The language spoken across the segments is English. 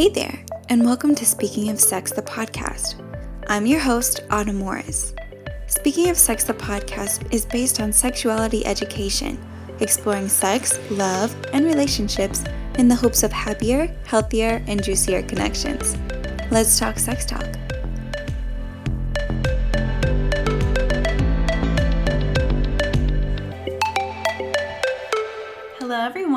Hey there, and welcome to Speaking of Sex, the podcast. I'm your host, Autumn Morris. Speaking of Sex, the podcast is based on sexuality education, exploring sex, love, and relationships in the hopes of happier, healthier, and juicier connections. Let's talk sex talk.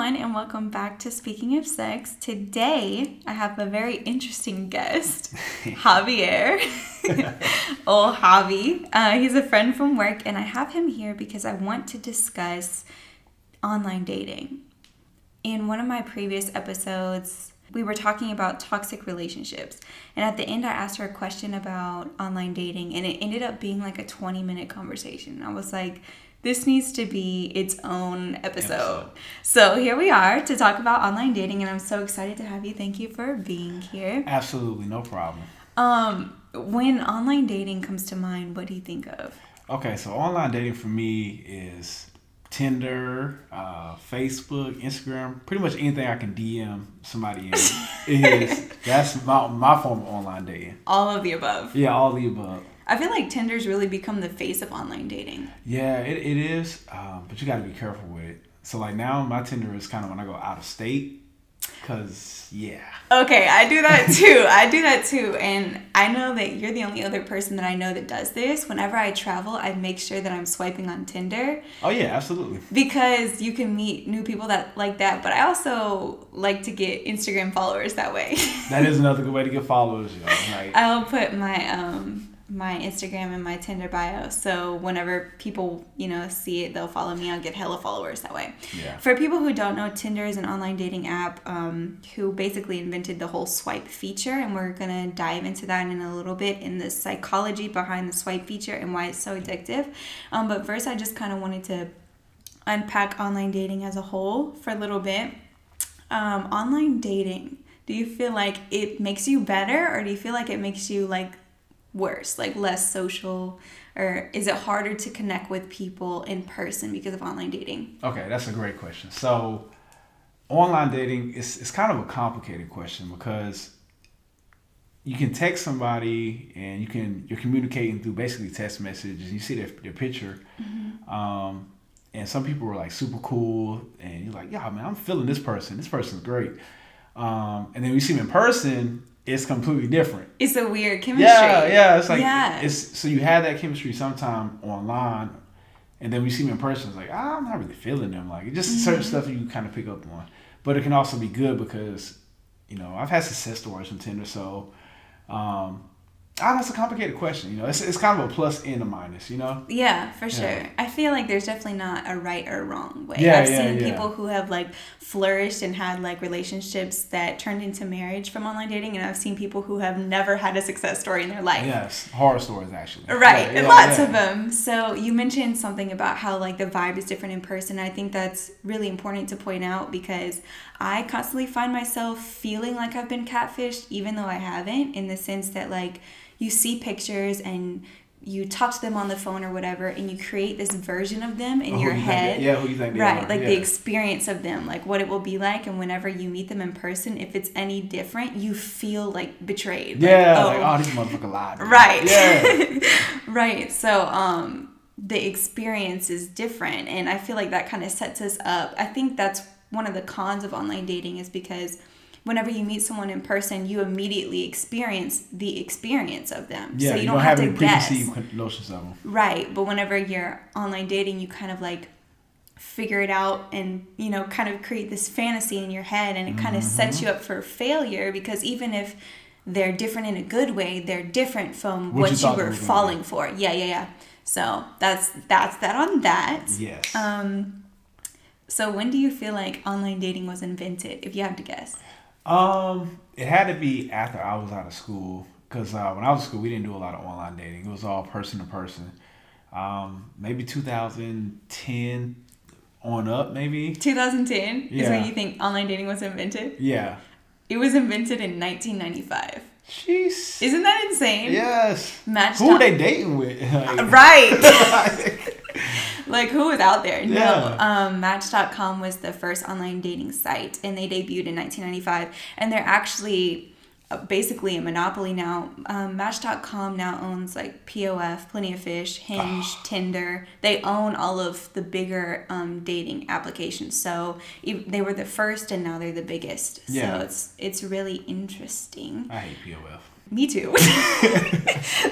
Everyone, and welcome back to Speaking of Sex. Today, I have a very interesting guest, Javier. oh, Javi. Uh, he's a friend from work, and I have him here because I want to discuss online dating. In one of my previous episodes, we were talking about toxic relationships. And at the end, I asked her a question about online dating, and it ended up being like a 20 minute conversation. I was like, this needs to be its own episode. episode. So here we are to talk about online dating, and I'm so excited to have you. Thank you for being here. Absolutely, no problem. Um, when online dating comes to mind, what do you think of? Okay, so online dating for me is Tinder, uh, Facebook, Instagram, pretty much anything I can DM somebody in is that's my my form of online dating. All of the above. Yeah, all of the above. I feel like Tinder's really become the face of online dating. Yeah, it, it is, um, but you got to be careful with it. So like now, my Tinder is kind of when I go out of state, cause yeah. Okay, I do that too. I do that too, and I know that you're the only other person that I know that does this. Whenever I travel, I make sure that I'm swiping on Tinder. Oh yeah, absolutely. Because you can meet new people that like that, but I also like to get Instagram followers that way. that is another good way to get followers. Like, I'll put my um my Instagram and my Tinder bio. So whenever people, you know, see it, they'll follow me. I'll get hella followers that way. Yeah. For people who don't know, Tinder is an online dating app um, who basically invented the whole swipe feature. And we're going to dive into that in a little bit in the psychology behind the swipe feature and why it's so addictive. Um, but first, I just kind of wanted to unpack online dating as a whole for a little bit. Um, online dating, do you feel like it makes you better or do you feel like it makes you like worse, like less social, or is it harder to connect with people in person because of online dating? Okay, that's a great question. So, online dating is it's kind of a complicated question because you can text somebody and you can you're communicating through basically text messages. You see their, their picture, mm-hmm. um, and some people are like super cool, and you're like, yeah, man, I'm feeling this person. This person's great. Um, and then we see them in person, it's completely different. It's a weird chemistry. Yeah, yeah. It's like yeah. it's so you have that chemistry sometime online, and then we see them in person. It's like ah, I'm not really feeling them. Like it's just mm-hmm. certain stuff you kind of pick up on, but it can also be good because you know I've had success stories from Tinder, so um, Ah, that's a complicated question. You know, it's, it's kind of a plus and a minus. You know. Yeah, for sure. Yeah. I feel like there's definitely not a right or wrong way. Yeah, I've yeah, seen yeah. people who have like flourished and had like relationships that turned into marriage from online dating, and I've seen people who have never had a success story in their life. Yes, horror stories actually. Right, yeah, lots of them. So you mentioned something about how like the vibe is different in person. I think that's really important to point out because I constantly find myself feeling like I've been catfished, even though I haven't, in the sense that like you see pictures and you talk to them on the phone or whatever and you create this version of them in oh, your head. yeah who you think right are. like yeah. the experience of them like what it will be like and whenever you meet them in person if it's any different you feel like betrayed. Yeah like, oh, like, oh these motherfucker lied right. Yeah. Right so um the experience is different and i feel like that kind of sets us up. I think that's one of the cons of online dating is because whenever you meet someone in person, you immediately experience the experience of them. Yeah, so you, you don't, don't, have, have to guess. notions of them. Right, but whenever you're online dating, you kind of like figure it out and you know kind of create this fantasy in your head and it kind of mm-hmm. sets you up for failure because even if they're different in a good way they're different from what, what you, you were falling for yeah yeah yeah so that's that's that on that yes um so when do you feel like online dating was invented if you have to guess um, it had to be after I was out of school because uh, when I was in school, we didn't do a lot of online dating. It was all person to person. Um, maybe 2010 on up, maybe. 2010 yeah. is when you think online dating was invented. Yeah. It was invented in 1995. Jeez. Isn't that insane? Yes. Match. Who are they dating with? Like, right. like who was out there? Yeah. No. Um, Match.com was the first online dating site, and they debuted in 1995. And they're actually basically a monopoly now. Um, Match.com now owns like POF, Plenty of Fish, Hinge, oh. Tinder. They own all of the bigger um, dating applications. So they were the first, and now they're the biggest. Yeah. So it's it's really interesting. I hate POF. Me too.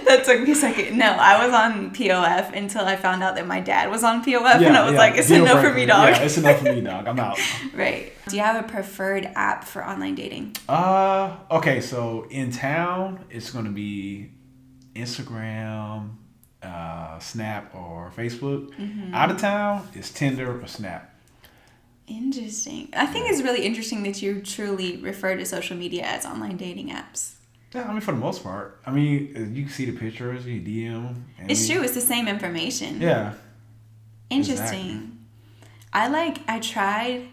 that took me a second. No, I was on POF until I found out that my dad was on POF, yeah, and I was yeah. like, "It's Deal enough for me, dog." Yeah, it's enough for me, dog. I'm out. right. Do you have a preferred app for online dating? Uh, okay. So in town, it's gonna be Instagram, uh, Snap, or Facebook. Mm-hmm. Out of town, it's Tinder or Snap. Interesting. I think it's really interesting that you truly refer to social media as online dating apps. Yeah, I mean, for the most part. I mean, you can see the pictures, you DM. It's true. It's the same information. Yeah. Interesting. Exactly. I like. I tried.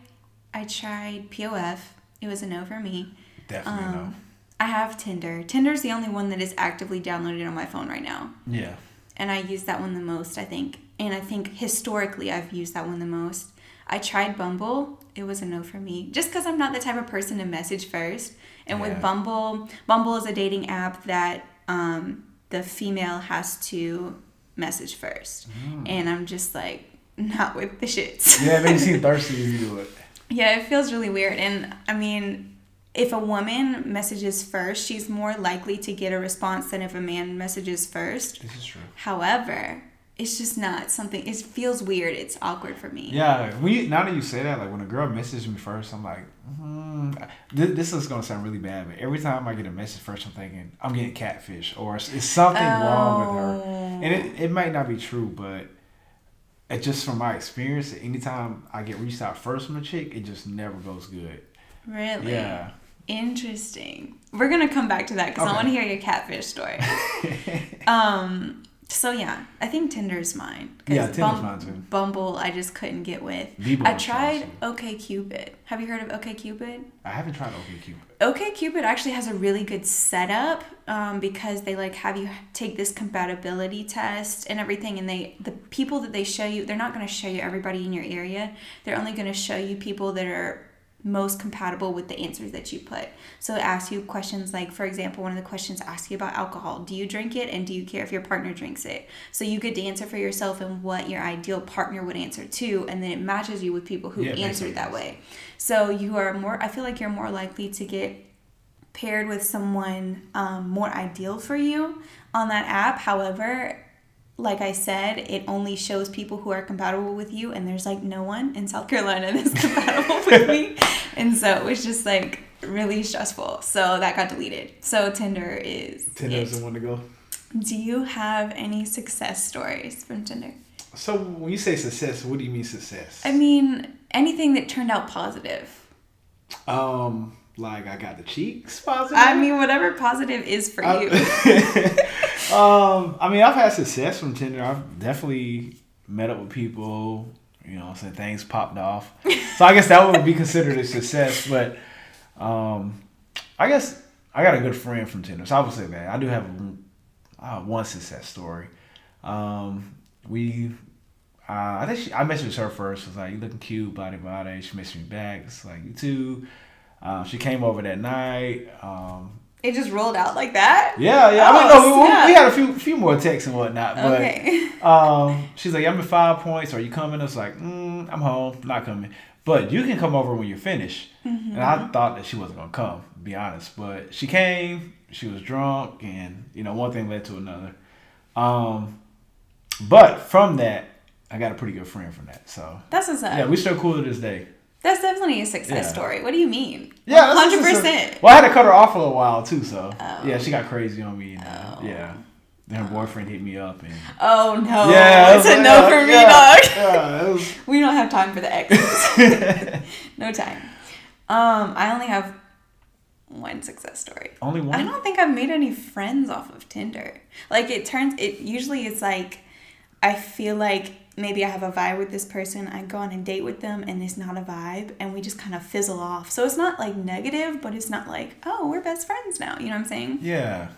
I tried POF. It was a no for me. Definitely um, no. I have Tinder. Tinder's the only one that is actively downloaded on my phone right now. Yeah. And I use that one the most, I think. And I think historically I've used that one the most. I tried Bumble. It was a no for me. Just because I'm not the type of person to message first. And yeah. with Bumble, Bumble is a dating app that um, the female has to message first. Mm. And I'm just like, not with the shits. yeah, it makes you thirsty if you do it. Yeah, it feels really weird. And I mean, if a woman messages first, she's more likely to get a response than if a man messages first. This is true. However, it's just not something. It feels weird. It's awkward for me. Yeah, we now that you say that, like when a girl messages me first, I'm like, mm, this, this, is gonna sound really bad, but every time I get a message first, I'm thinking I'm getting catfish or it's, it's something oh. wrong with her, and it, it might not be true, but it just from my experience, anytime I get reached out first from a chick, it just never goes good. Really? Yeah. Interesting. We're gonna come back to that because okay. I want to hear your catfish story. um, so yeah, I think Tinder's mine. Yeah, Tinder's Bum- mine too. Bumble, I just couldn't get with. I tried OK Cupid. Have you heard of OK Cupid? I haven't tried OK Cupid. OK Cupid actually has a really good setup um, because they like have you take this compatibility test and everything, and they the people that they show you, they're not going to show you everybody in your area. They're only going to show you people that are most compatible with the answers that you put. So it asks you questions like, for example, one of the questions asks you about alcohol. Do you drink it and do you care if your partner drinks it? So you get to answer for yourself and what your ideal partner would answer to, and then it matches you with people who yeah, answered that way. So you are more, I feel like you're more likely to get paired with someone um, more ideal for you on that app. However, like I said, it only shows people who are compatible with you, and there's like no one in South Carolina that's compatible with me. And so it was just like really stressful. So that got deleted. So Tinder is. Tinder is the one to go. Do you have any success stories from Tinder? So when you say success, what do you mean success? I mean anything that turned out positive. Um, like I got the cheeks positive. I mean, whatever positive is for you. um, I mean, I've had success from Tinder. I've definitely met up with people. You know, some things popped off. So I guess that would be considered a success. But um, I guess I got a good friend from Tinder, so I would say that I do have uh, one success story. Um, we uh, I think she, I messaged her first. Was like, "You looking cute, body body." She messaged me back. It's like, "You too." Um, she came over that night. Um, it just rolled out like that. Yeah, yeah. Oh, I mean, no, we, we, had a few few more texts and whatnot, but okay. um, she's like, "I'm at five points. Are you coming?" I was like, mm, "I'm home, not coming." But you can come over when you're finished. Mm-hmm. And I thought that she wasn't gonna come, to be honest. But she came. She was drunk, and you know, one thing led to another. Um, but from that, I got a pretty good friend from that. So that's what's up. Yeah, we still cool to this day. That's definitely a success yeah. story. What do you mean? Yeah, hundred percent. Well, I had to cut her off for a while too, so oh. yeah, she got crazy on me. And, uh, oh. Yeah, then her boyfriend hit me up and. Oh no! Yeah, it's a like, no for me, yeah, dog. Yeah, was... we don't have time for the exes. no time. Um, I only have one success story. Only one. I don't think I've made any friends off of Tinder. Like it turns. It usually it's like, I feel like maybe I have a vibe with this person, I go on a date with them and it's not a vibe and we just kind of fizzle off. So it's not like negative, but it's not like, oh, we're best friends now. You know what I'm saying? Yeah.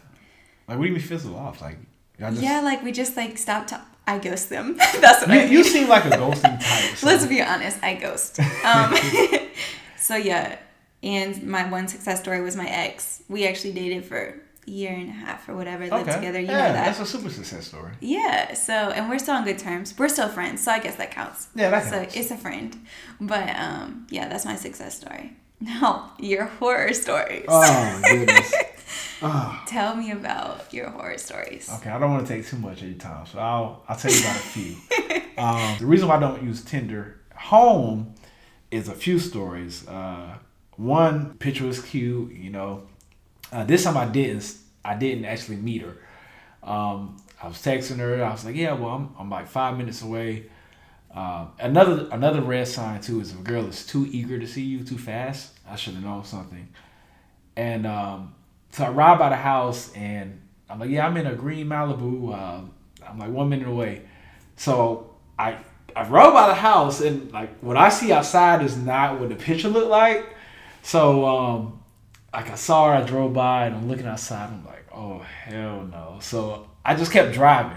Like what do you mean fizzle off? Like just... Yeah, like we just like stop to I ghost them. That's what you, I mean. You seem like a ghosting type. So. Let's be honest, I ghost. Um, so yeah, and my one success story was my ex. We actually dated for year and a half or whatever, lived Okay. together. You yeah, know that. that's a super success story. Yeah, so and we're still on good terms. We're still friends, so I guess that counts. Yeah, that so counts. it's a friend. But um yeah, that's my success story. Now, your horror stories. Oh goodness. oh. Tell me about your horror stories. Okay, I don't want to take too much of your time, so I'll I'll tell you about a few. um, the reason why I don't use Tinder home is a few stories. Uh, one picture was cute, you know. Uh, this time I didn't I didn't actually meet her. Um, I was texting her. I was like, yeah, well, I'm, I'm like five minutes away. Uh, another another red sign too is if a girl is too eager to see you too fast. I should have known something. And um, so I ride by the house and I'm like, yeah, I'm in a green Malibu. Uh, I'm like one minute away. So I I rode by the house and like what I see outside is not what the picture looked like. So um, like I saw her, I drove by and I'm looking outside. I'm like, oh hell no. So I just kept driving.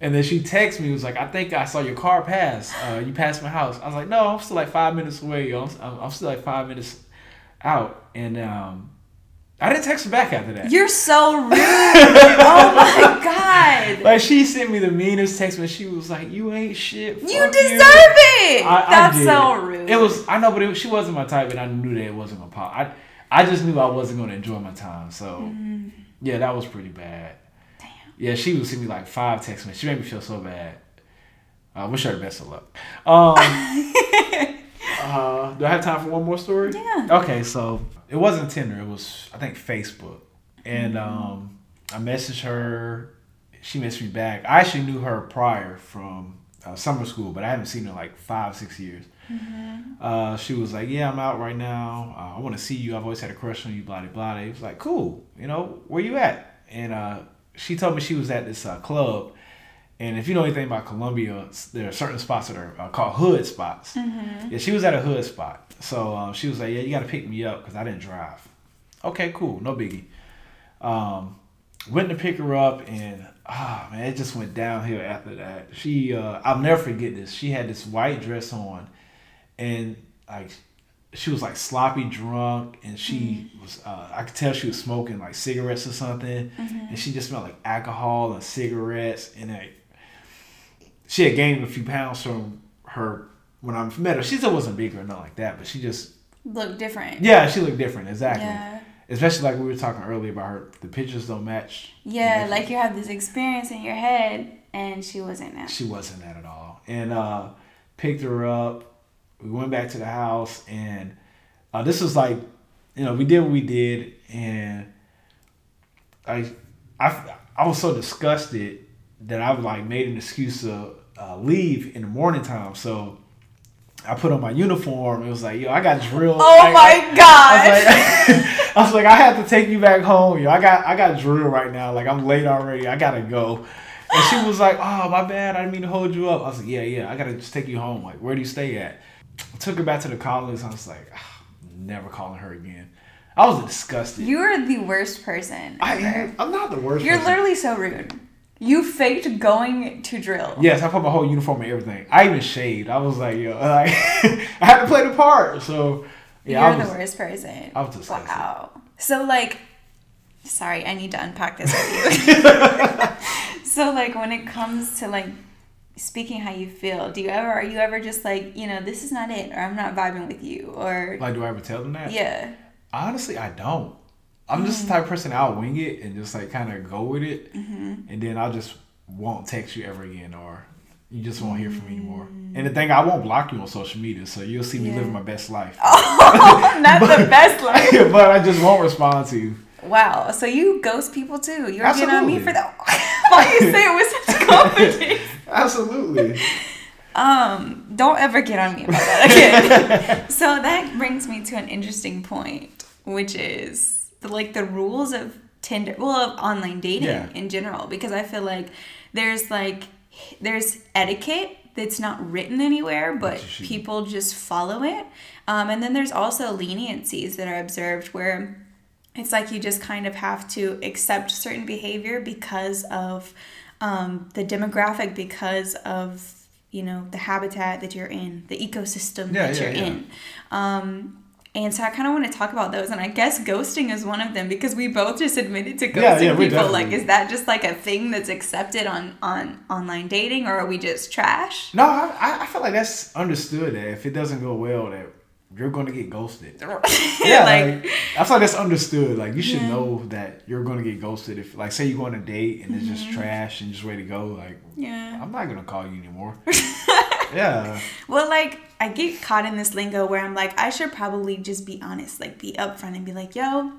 And then she texted me, was like, I think I saw your car pass. Uh, you passed my house. I was like, no, I'm still like five minutes away, yo. I'm, I'm still like five minutes out. And um, I didn't text her back after that. You're so rude. oh my god. Like she sent me the meanest text when she was like, "You ain't shit." You deserve it. I- I That's did. so rude. It was I know, but it, she wasn't my type, and I knew that it wasn't gonna pop. I I just knew I wasn't gonna enjoy my time. So Mm. yeah, that was pretty bad. Damn. Yeah, she would send me like five text messages. She made me feel so bad. I wish her the best of luck. Um, uh, do I have time for one more story? Yeah. Okay, so it wasn't Tinder. It was I think Facebook, and um, I messaged her. She messaged me back. I actually knew her prior from uh, summer school, but I haven't seen her in like five, six years. Uh, she was like, "Yeah, I'm out right now. Uh, I want to see you. I've always had a crush on you." Blah blah blah. It was like, "Cool. You know, where you at?" And uh, she told me she was at this uh, club. And if you know anything about Columbia, there are certain spots that are uh, called hood spots. Mm-hmm. Yeah, she was at a hood spot. So um, she was like, "Yeah, you got to pick me up because I didn't drive." Okay, cool, no biggie. Um, went to pick her up, and ah man, it just went downhill after that. She, uh, I'll never forget this. She had this white dress on, and like she was like sloppy drunk, and she was. Uh, I could tell she was smoking like cigarettes or something, and she just smelled like alcohol and cigarettes, and like she had gained a few pounds from her when I met her. She still wasn't bigger or nothing like that, but she just looked different. yeah, she looked different exactly. Yeah. Especially like we were talking earlier about her, the pictures don't match. Yeah, like you have this experience in your head, and she wasn't that. She wasn't that at all. And uh, picked her up. We went back to the house, and uh, this was like, you know, we did what we did, and I, I, I was so disgusted that I like made an excuse to uh, leave in the morning time. So I put on my uniform. It was like, yo, I got drilled. Oh Like, my I god! was like, I was like, I have to take you back home, yo. I got I got drill right now. Like I'm late already. I gotta go. And she was like, Oh, my bad. I didn't mean to hold you up. I was like, Yeah, yeah. I gotta just take you home. Like, where do you stay at? I took her back to the college. I was like, "Ah, never calling her again. I was disgusted. you are the worst person. I am. I'm not the worst. You're person. literally so rude. You faked going to drill. Yes, I put my whole uniform and everything. I even shaved. I was like, yo, like I had to play the part. So yeah, You're was, the worst person. I was disgusted. Wow. So like, sorry, I need to unpack this with you. so like, when it comes to like speaking how you feel, do you ever are you ever just like you know this is not it or I'm not vibing with you or Like, do I ever tell them that? yeah Honestly, I don't. I'm just the mm. type of person I'll wing it and just like kind of go with it, mm-hmm. and then I'll just won't text you ever again, or you just won't hear from me anymore. And the mm. thing, I won't block you on social media, so you'll see me Yeah. living my best life. Oh, not the best life. but I just won't respond to you. Wow. So you ghost people too. You're getting on me for that. Why you say it with such confidence? Absolutely. Um, don't ever get on me about that again. so that brings me to an interesting point, which is the, like the rules of Tinder, well, of online dating Yeah. in general, because I feel like there's like there's etiquette that's not written anywhere, but people just follow it. Um, and then there's also leniencies that are observed where it's like you just kind of have to accept certain behavior because of um, the demographic, because of you know the habitat that you're in, the ecosystem Yeah, that yeah, you're yeah. in, um, And so I kind of want to talk about those, and I guess ghosting is one of them because we both just admitted to ghosting Yeah, yeah, people. Like, is that just like a thing that's accepted on on online dating, or are we just trash? No, I, I- I feel like that's understood that if it doesn't go well, that you're going to get ghosted. Yeah, like, like, I feel like that's understood. Like you should Yeah. know that you're going to get ghosted if, like, say you go on a date and it's Mm-hmm. just trash and just ready to go. Like, yeah. I'm not gonna call you anymore. yeah, Well, like I get caught in this lingo where I'm like, I should probably just be honest, like be upfront and be like, yo,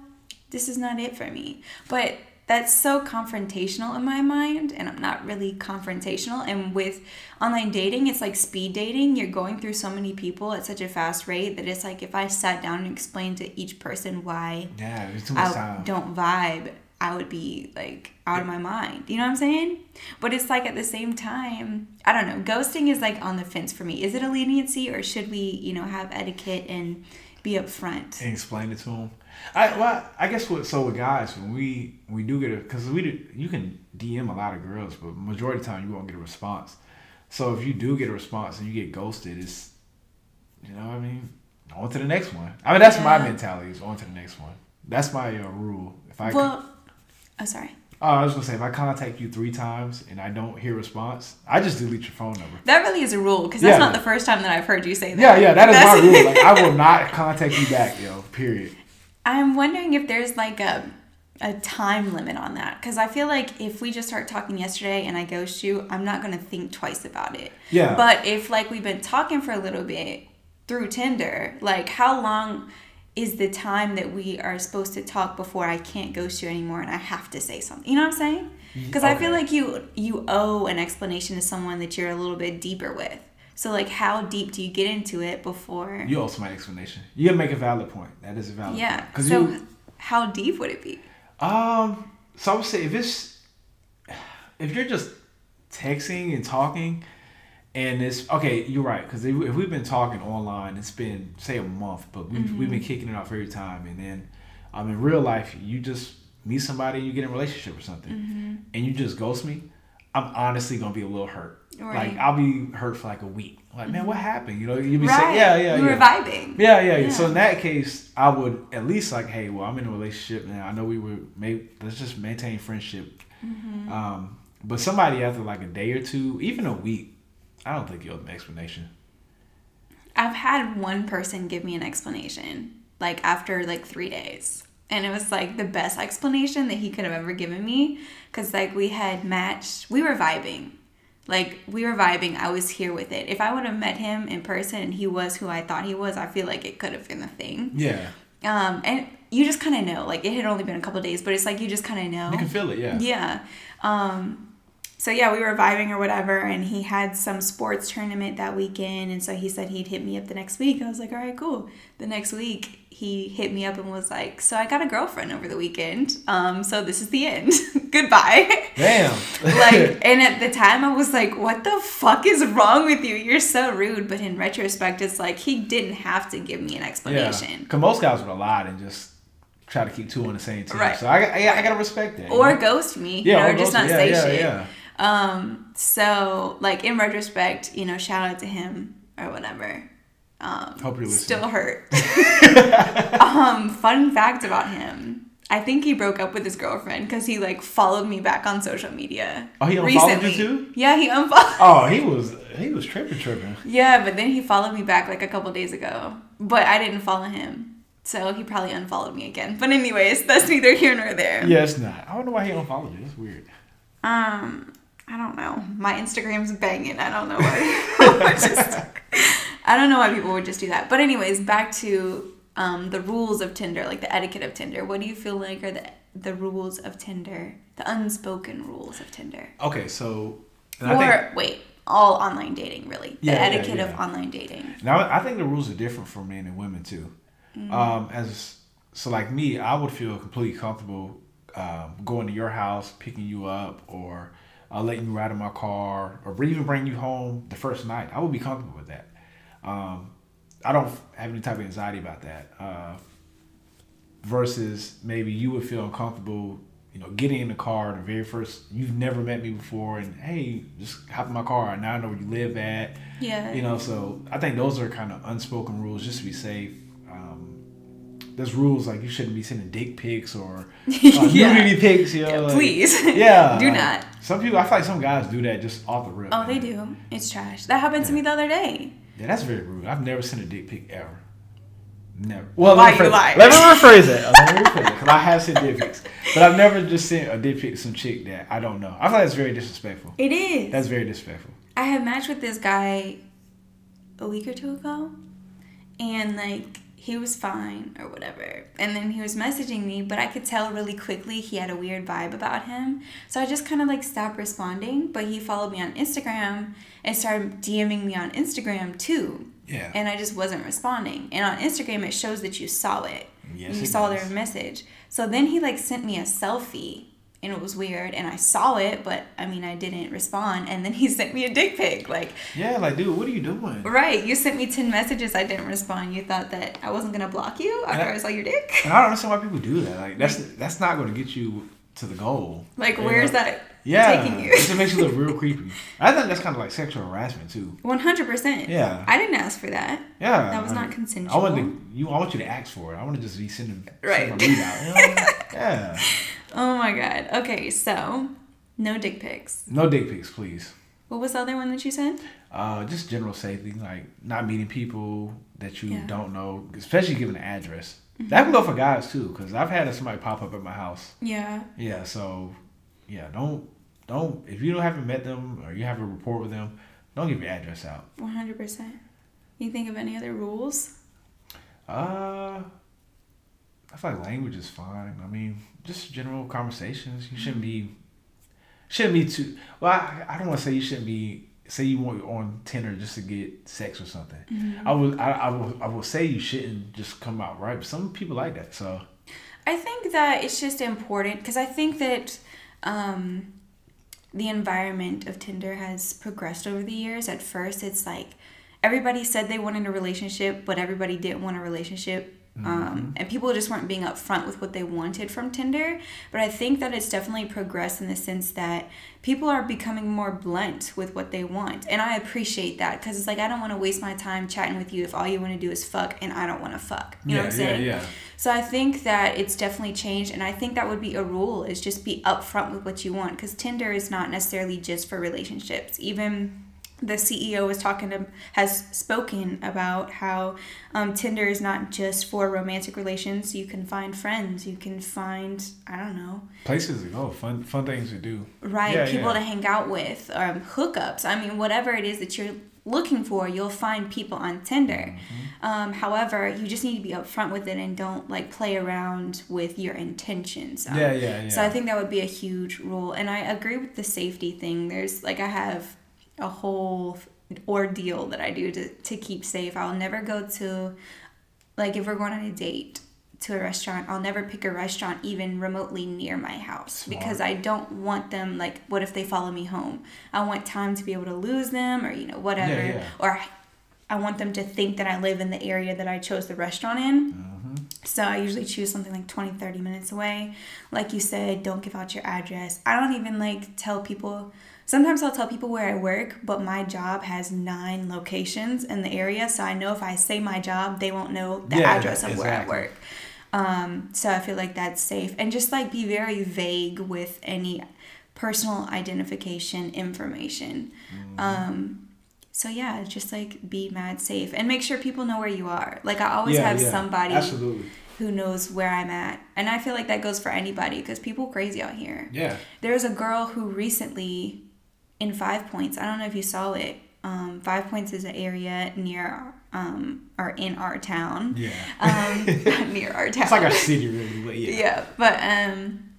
this is not it for me. But that's so confrontational in my mind, and I'm not really confrontational. And with online dating, it's like speed dating. You're going through so many people at such a fast rate that it's like if I sat down and explained to each person why yeah. I time. Uh, don't vibe, I would be like out of my mind. You know what I'm saying? But it's like at the same time, I don't know. Ghosting is like on the fence for me. Is it a leniency or should we, you know, have etiquette and be upfront? and explain it to them. I well, I guess what so with guys when we we do get a because we do, you can DM a lot of girls, but majority of the time you won't get a response. So if you do get a response and you get ghosted, it's you know what I mean on to the next one. I mean that's my mentality is on to the next one. That's my uh, rule. If I Well, oh, sorry. oh, I was gonna say if I contact you three times and I don't hear a response, I just delete your phone number. That really is a rule because that's Yeah. not the first time that I've heard you say that. Yeah, yeah, that is That's- my rule. Like I will not contact you back, yo. Period. I'm wondering if there's like a a time limit on that because I feel like if we just start talking yesterday and I ghost you, I'm not gonna think twice about it. Yeah. But if like we've been talking for a little bit through Tinder, like how long is the time that we are supposed to talk before I can't ghost you anymore and I have to say something? You know what I'm saying? Mm, because I feel like you you owe an explanation to someone that you're a little bit deeper with. So like how deep do you get into it before? You also my explanation. You make a valid point. That is a valid yeah. point. So you how deep would it be? um so I would say if it's if you're just texting and talking and it's okay, you're right. Because if, we've been talking online, it's been say a month, but we've, we've been kicking it off every time, and then um in real life you just meet somebody and you get in a relationship or something, and you just ghost me. I'm honestly gonna be a little hurt. Right. Like I'll be hurt for like a week. Like man, what happened? You know, you'll be right. saying yeah, yeah, We yeah. were vibing. Yeah, yeah, yeah. So in that case, I would at least like, hey, well, I'm in a relationship now. I know we were maybe let's just maintain friendship. Mm-hmm. Um, but somebody after like a day or two, even a week, I don't think you'll have an explanation. I've had one person give me an explanation, like after like three days. And it was like the best explanation that he could have ever given me. Cause like we had matched, we were vibing. Like we were vibing. I was here with it. If I would have met him in person and he was who I thought he was, I feel like it could have been a thing. Yeah, Um, and you just kind of know. Like it had only been a couple days, but it's like you just kind of know. you can feel it. Yeah. Yeah. Um, so yeah, we were vibing or whatever, and he had some sports tournament that weekend, and so he said he'd hit me up the next week. I was like, all right, cool. The next week, he hit me up and was like, so I got a girlfriend over the weekend. Um, so this is the end. Goodbye. Damn. like, and at the time, I was like, what the fuck is wrong with you? You're so rude. But in retrospect, it's like he didn't have to give me an yeah. explanation. Because most guys would have lied and just try to keep two on the same team. Right. So I, I, I gotta respect that. you Or know? ghost me, yeah, you know, or or just not yeah, say yeah, shit. Yeah. Um, so like in retrospect, you know, shout out to him or whatever. Um, Hope you're listening. still hurt. um, fun fact about him. I think he broke up with his girlfriend because he like followed me back on social media. Oh, he unfollowed you too? Yeah, he unfollowed. Oh, he was he was tripping, tripping. Yeah, but then he followed me back like a couple days ago. But I didn't follow him. So he probably unfollowed me again. But anyways, that's neither here nor there. Yeah, it's not. I don't know why he unfollowed you. That's weird. Um, I don't know. My Instagram's banging. I don't know why. just, I don't know why people would just do that. But anyways, back to um, the rules of Tinder, like the etiquette of Tinder. What do you feel like are the the rules of Tinder, the unspoken rules of Tinder, Okay, so or I think, wait, all online dating really? The Yeah, yeah, etiquette of online dating. Now I think the rules are different for men and women too. Um, as so, like me, I would feel completely comfortable um, going to your house, picking you up, or uh, letting you ride in my car, or even bring you home the first night. I would be comfortable with that. Um, I don't have any type of anxiety about that. Uh, versus maybe you would feel uncomfortable, you know, getting in the car the very first. You've never met me before, and hey, just hop in my car. Now I know where you live at. Yeah. You know, so I think those are kind of unspoken rules just to be safe. Um, there's rules like you shouldn't be sending dick pics or uh, yeah. nudity pics. You know, yeah, like, please. Yeah, do like, not. Some people, I feel like some guys do that just off the rip. Oh, man. they do. It's trash. That happened yeah. to me the other day. Yeah, that's very rude. I've never sent a dick pic ever. Never. Well, Why let me, you lie? let me rephrase that. Let me rephrase it because I have sent dick pics, but I've never just sent a dick pic to some chick that I don't know. I feel like that's very disrespectful. It is. That's very disrespectful. I had matched with this guy a week or two ago, and like he was fine or whatever. And then he was messaging me, but I could tell really quickly he had a weird vibe about him. So I just kind of like stopped responding, but he followed me on Instagram and started DMing me on Instagram too. Yeah. And I just wasn't responding. And on Instagram it shows that you saw it. Yes, you it saw does. their message. So then he like sent me a selfie and it was weird and I saw it, but I mean I didn't respond and then he sent me a dick pic. Like Yeah, like dude, what are you doing? Right. You sent me ten messages, I didn't respond. You thought that I wasn't gonna block you after I- I, saw your dick? And I don't understand why people do that. Like that's that's not going to get you to the goal. Like where's know? that Yeah, taking you? it just makes you look real creepy. I think that's kind of like sexual harassment too. One hundred percent. Yeah. I didn't ask for that. Yeah, That was not like, consensual. I want to, you. I want you to ask for it. I want to just be sending Right. sending a readout. You know? yeah. Oh my god. Okay, so no dick pics. No dick pics, please. What was the other one that you said? Uh, just general safety, like not meeting people that you Yeah. Mm-hmm. don't know, especially given an address. That can go for guys too, because I've had somebody pop up at my house. Yeah. Yeah, so yeah, don't don't if you don't haven't met them or you have a rapport with them, don't give your address out. One hundred percent. You think of any other rules? Uh, I feel like language is fine. I mean, just general conversations. You shouldn't be shouldn't be too. Well, I, I don't want to say you shouldn't be. Say you want on Tinder just to get sex or something. I would I, I will I will say you shouldn't just come out right. But some people like that. So I think that it's just important because I think that um, the environment of Tinder has progressed over the years. At first, it's like everybody said they wanted a relationship, but everybody didn't want a relationship. Um, and people just weren't being upfront with what they wanted from Tinder. But I think that it's definitely progressed in the sense that people are becoming more blunt with what they want. And I appreciate that because it's like, I don't want to waste my time chatting with you if all you want to do is fuck and I don't want to fuck. You know what I'm saying? yeah, yeah. So I think that it's definitely changed, and I think that would be a rule: is just be upfront with what you want, because Tinder is not necessarily just for relationships. Even the CEO was talking to has spoken about how um, Tinder is not just for romantic relations. You can find friends. You can find I don't know Places to go, fun fun things to do. right Yeah, people yeah. to hang out with um, hookups i mean whatever it is that you're looking for you'll find people on tinder Mm-hmm. um, however you just need to be upfront with it and don't like play around with your intentions Um, Yeah, yeah, so i think that would be a huge rule and i agree with the safety thing there's like i have a whole ordeal that i do to, to keep safe i'll never go to like if we're going on a date to a restaurant i'll never pick a restaurant even remotely near my house Smart. because i don't want them like what if they follow me home i want time to be able to lose them or you know whatever Yeah, yeah. or i want them to think that i live in the area that i chose the restaurant in Mm-hmm. So i usually choose something like 20 30 minutes away like you said don't give out your address i don't even like tell people sometimes i'll tell people where i work but my job has nine locations in the area so i know if i say my job they won't know the Yeah, address of where i work um, so I feel like that's safe. And just like be very vague with any personal identification information. Mm-hmm. Um, so yeah, just like be mad safe and make sure people know where you are. Like I always Yeah, have yeah, somebody Absolutely. who knows where I'm at. And I feel like that goes for anybody because people crazy out here. Yeah. There's a girl who recently in Five Points, I don't know if you saw it. Um, Five Points is an area near um, or in our town. Yeah. Um, near our town. it's like a city, really, but yeah. Yeah, but um,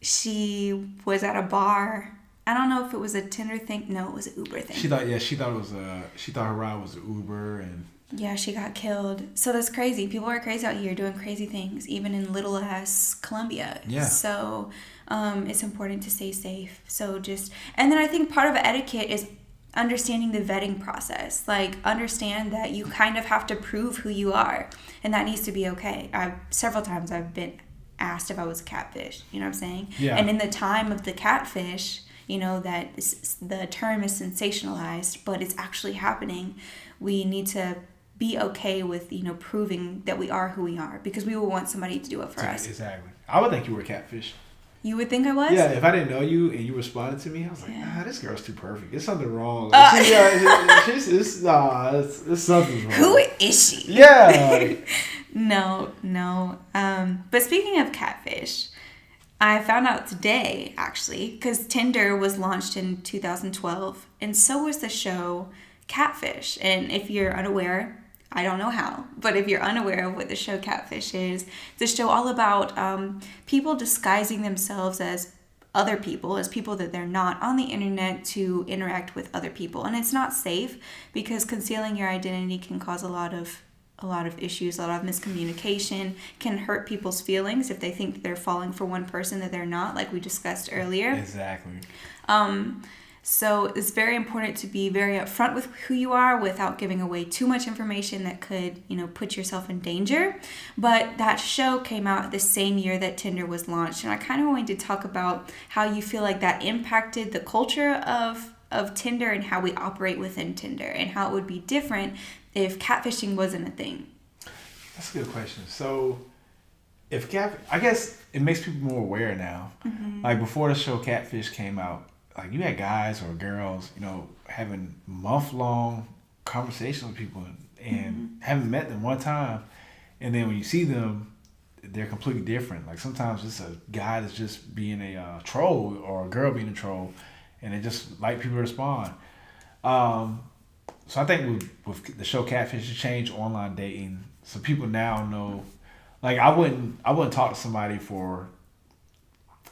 she was at a bar. I don't know if it was a Tinder thing. No, it was an Uber thing. She thought, yeah, she thought it was a, she thought her ride was an Uber, and yeah, she got killed. So that's crazy. People are crazy out here doing crazy things, even in little ass Columbia. Yeah. So um, it's important to stay safe. So just, and then I think part of etiquette is understanding the vetting process. Like, understand that you kind of have to prove who you are, and that needs to be okay. I've several times I've been asked if I was a catfish. You know what I'm saying? Yeah. And in the time of the catfish, you know that the term is sensationalized, but it's actually happening. We need to be okay with you know proving that we are who we are because we will want somebody to do it for us. Exactly. I would think you were a catfish. You would think I was. Yeah, if I didn't know you and you responded to me, I was like, Yeah. ah, this girl's too perfect. There's something wrong. Uh. She, uh, she's, it's, nah, it's, it's something's wrong. Who is she? Yeah. No, no. Um, but speaking of catfish, I found out today actually because Tinder was launched in 2012, and so was the show Catfish. And if you're unaware, I don't know how, but if you're unaware of what the show Catfish is, it's a show all about um, people disguising themselves as other people, as people that they're not on the internet to interact with other people. And it's not safe because concealing your identity can cause a lot of a lot of issues, a lot of miscommunication, can hurt people's feelings if they think they're falling for one person that they're not, like we discussed earlier. exactly. Um, so it's very important to be very upfront with who you are without giving away too much information that could, you know, put yourself in danger. But that show came out the same year that Tinder was launched, and I kind of wanted to talk about how you feel like that impacted the culture of of Tinder and how we operate within Tinder and how it would be different if catfishing wasn't a thing. That's a good question. So, if cat, I guess it makes people more aware now. Mm-hmm. Like before the show Catfish came out, like you had guys or girls, you know, having month long conversations with people and Mm-hmm. haven't met them one time, and then when you see them, they're completely different. Like sometimes it's a guy that's just being a uh, troll or a girl being a troll, and it just like people respond. Um, so I think with, with the show Catfish, it changed online dating. So people now know, like I wouldn't I wouldn't talk to somebody for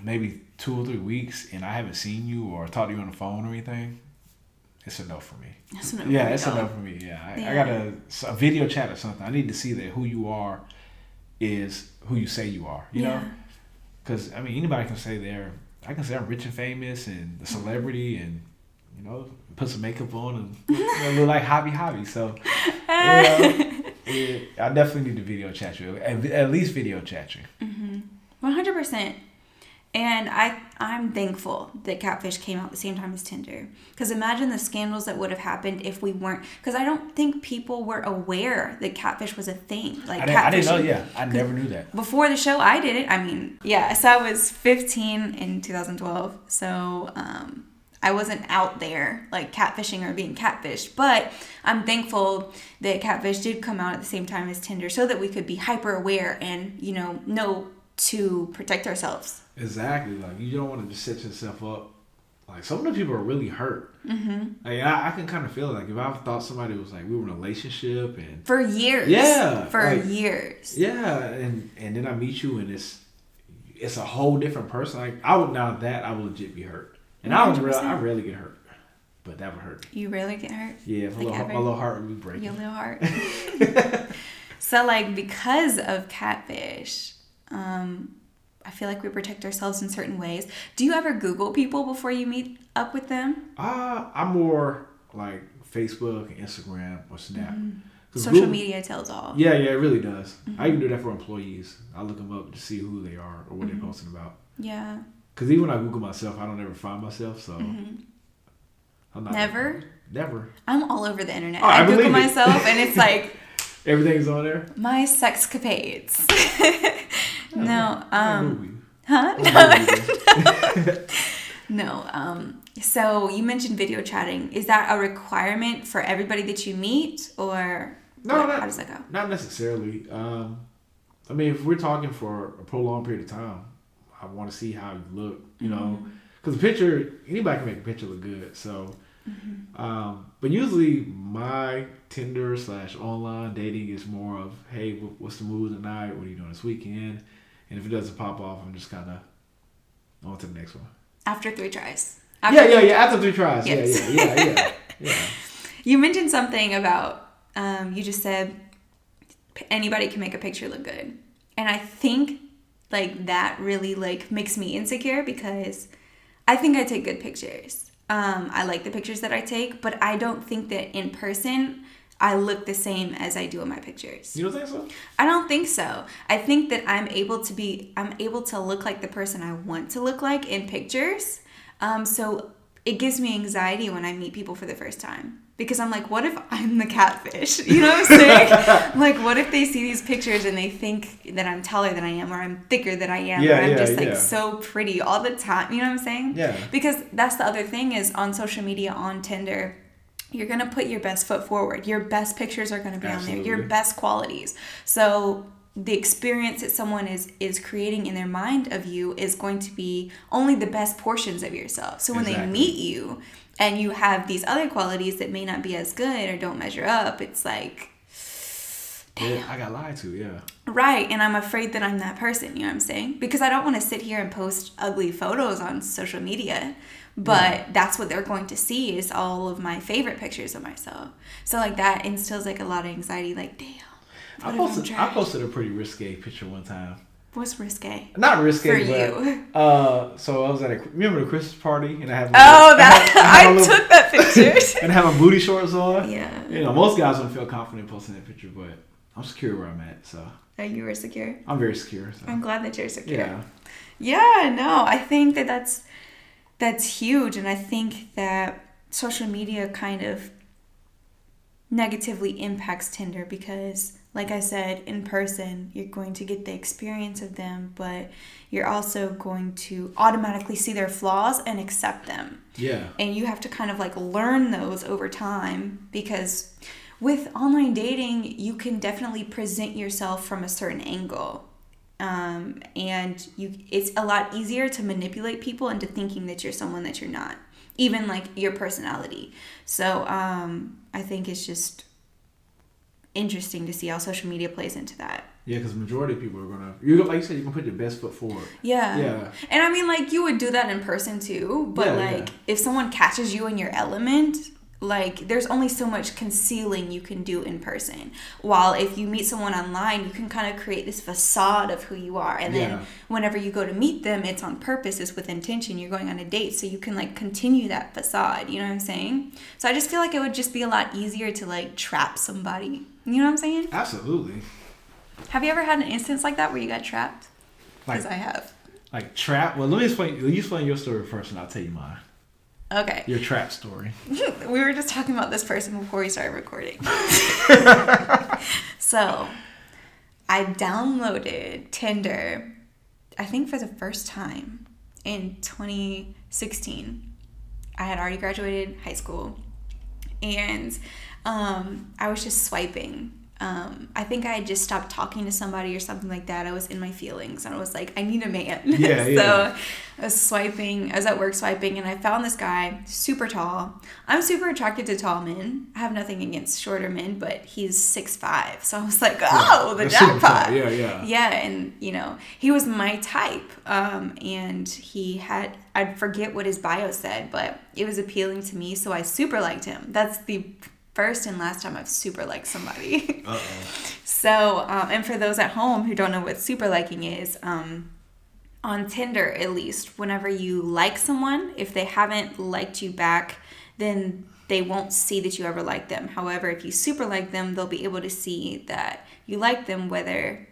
maybe two or three weeks, and I haven't seen you or talked to you on the phone or anything. It's a no for me. That's Yeah, it's no for me. Yeah, I, I got a, a video chat or something. I need to see that who you are is who you say you are. You know, because I mean anybody can say they're I can say I'm rich and famous and a celebrity and you know put some makeup on and you know, look like hobby hobby. So you know, yeah, I definitely need to video chat you at, at least video chat you. One hundred percent. And I I'm thankful that Catfish came out the same time as Tinder. Because imagine the scandals that would have happened if we weren't. Because I don't think people were aware that Catfish was a thing. Like I didn't, I didn't know. Yeah, I never knew that. Before the show, I did it. I mean, yeah. So I was 15 in 2012. So um, I wasn't out there like catfishing or being catfished. But I'm thankful that Catfish did come out at the same time as Tinder, so that we could be hyper aware and you know know to protect ourselves. Exactly. Like you don't want to just set yourself up. Like some of the people are really hurt. Mm-hmm. Like I, I can kind of feel it. Like if I thought somebody was like we were in a relationship and For years. Yeah, For like- years. yeah, and and then I meet you and it's it's a whole different person. Like I would now that I would legit be hurt, and I was real, I rarely get hurt, but that would hurt. You rarely get hurt. Yeah, my, Like little, my little heart would be breaking. Your little heart. so like because of catfish, um, I feel like we protect ourselves in certain ways. Do you ever Google people before you meet up with them? Uh, I'm more like Facebook, Instagram, or Snap. Mm-hmm. Social Google- media tells all. Yeah, yeah, it really does. Mm-hmm. I even do that for employees. I look them up to see who they are or what Mm-hmm. they're posting about. Yeah. Because even when I Google myself, I don't ever find myself. So I'm not Mm-hmm. Never? never. I'm all over the internet. Oh, I I, Google it. myself and it's like Everything's on there. my sexcapades. no, um, huh? No. No. Um, so you mentioned video chatting. Is that a requirement for everybody that you meet, or No, what- not- how does that go? Not necessarily. Um, I mean, if we're talking for a prolonged period of time, I want to see how you look. You know, Mm-hmm. because a picture, anybody can make a picture look good. So, Mm-hmm. um, but usually my Tinder slash online dating is more of, hey, what's the mood tonight? What are you doing this weekend? And if it doesn't pop off, I'm just kind of on to the next one. After three tries. yeah, After yeah, yeah. After three tries, Yes. yeah, yeah, yeah, yeah, yeah. You mentioned something about um, you just said anybody can make a picture look good, and I think like that really like makes me insecure because I think I take good pictures. Um, I like the pictures that I take, but I don't think that in person I look the same as I do in my pictures. You don't think so? I don't think so. I think that I'm able to be I'm able to look like the person I want to look like in pictures. Um, so it gives me anxiety when I meet people for the first time. Because I'm like, what if I'm the catfish? You know what I'm saying? like, what if they see these pictures and they think that I'm taller than I am, or I'm thicker than I am, Yeah, or I'm yeah, just like yeah. so pretty all the time? You know what I'm saying? Yeah. Because that's the other thing is on social media, on Tinder, you're gonna put your best foot forward. Your best pictures are gonna be on there. Your best qualities. So the experience that someone is is creating in their mind of you is going to be only the best portions of yourself. So when they meet you and you have these other qualities that may not be as good or don't measure up, it's like Yeah, I got lied to. Yeah. Right, and I'm afraid that I'm that person, you know what I'm saying? Because I don't want to sit here and post ugly photos on social media, but that's what they're going to see is all of my favorite pictures of myself. So like that instills like a lot of anxiety like, damn. I what if I'm posted. I posted a pretty risque picture one time. What's risque? Not risque, For but you. uh, so I was at a remember the Christmas party and I had. my, Oh, I that had- I had I, little- took that picture. and have my booty shorts on. yeah. You know, most guys don't feel confident posting that picture, but I'm secure where I'm at, so That you were secure. I'm very secure. So. I'm glad that you're secure. Yeah. Yeah, no, I think that that's that's huge, and I think that social media kind of negatively impacts Tinder because, like I said, in person you're going to get the experience of them, but you're also going to automatically see their flaws and accept them. Yeah. and you have to kind of like learn those over time because with online dating you can definitely present yourself from a certain angle. Um, and you it's a lot easier to manipulate people into thinking that you're someone that you're not even like your personality. So um, i think it's just interesting to see how social media plays into that Yeah, because majority of people are gonna. You like you said, you can put your best foot forward. Yeah. Yeah. And I mean, like, you would do that in person too, but Yeah, like, yeah. if someone catches you in your element, like, there's only so much concealing you can do in person. While if you meet someone online, you can kind of create this facade of who you are. And then whenever you go to meet them, it's on purpose, it's with intention. You're going on a date, so you can like continue that facade. You know what I'm saying? So I just feel like it would just be a lot easier to like trap somebody. You know what I'm saying? Absolutely. Have you ever had an instance like that where you got trapped? Because Like I have. like trap. Well, let me explain. You explain your story first, and I'll tell you mine. Okay. Your trap story. we were just talking about this person before we started recording. so, I downloaded Tinder, I think for the first time in 2016. I had already graduated high school, and um, I was just swiping. Um, I think I had just stopped talking to somebody or something like that. I was in my feelings, and I was like, I need a man. Yeah, so yeah. I was swiping. I was at work swiping, and I found this guy, super tall. I'm super attracted to tall men. I have nothing against shorter men, but he's six five. So I was like, oh, the jackpot. Yeah, yeah. Yeah, and you know, he was my type. Um, and he had I forget what his bio said, but it was appealing to me, so I super liked him. That's the first and last time I've super liked somebody. So, um, and for those at home who don't know what super liking is, um, on Tinder at least, whenever you like someone, if they haven't liked you back, then they won't see that you ever liked them. However, if you super like them, they'll be able to see that you like them, whether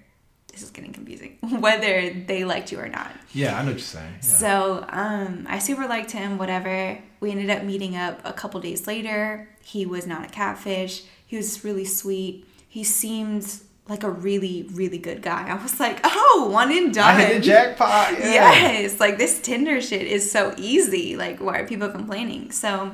this is getting confusing, whether they liked you or not. Yeah, I know what you're saying. Yeah. So um, I super liked him, whatever. We ended up meeting up a couple days later. He was not a catfish. He was really sweet. He seemed like a really, really good guy. I was like, oh, one and done. I hit the jackpot. Yeah. Yes, like this Tinder shit is so easy. Like, why are people complaining? So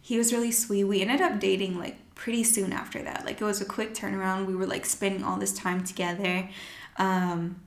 he was really sweet. We ended up dating like pretty soon after that. Like, it was a quick turnaround. We were like spending all this time together um,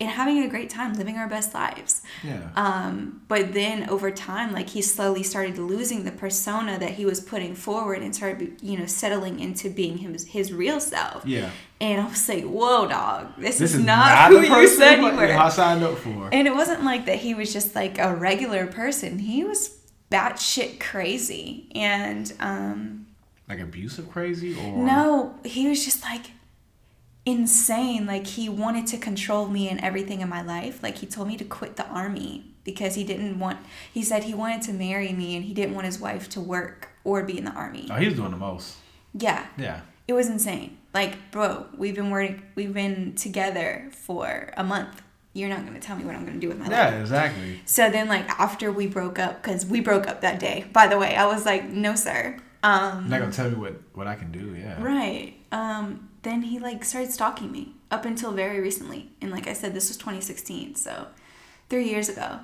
and having a great time, living our best lives. Yeah. Um, but then over time, like he slowly started losing the persona that he was putting forward and started, you know, settling into being his, his real self. yeah. And I was like, whoa, dog, this, This is, not, who the you said you were. I signed up for. And it wasn't like that he was just like a regular person. He was batshit crazy. And um, Like abusive, crazy, or no, he was just like insane. Like he wanted to control me and everything in my life. Like he told me to quit the army because he didn't want, he said he wanted to marry me and he didn't want his wife to work or be in the army. Oh, he was doing the most. Yeah. Yeah. It was insane. Like, bro, we've been working, we've been together for a month. You're not gonna tell me what I'm gonna do with my life. Yeah, exactly. So then, like after we broke up, because we broke up that day. By the way, I was like, no, sir, Um, You're not gonna tell me what what I can do. Yeah. Right. Um, then he like started stalking me up until very recently, and like I said, this was 2016, so three years ago.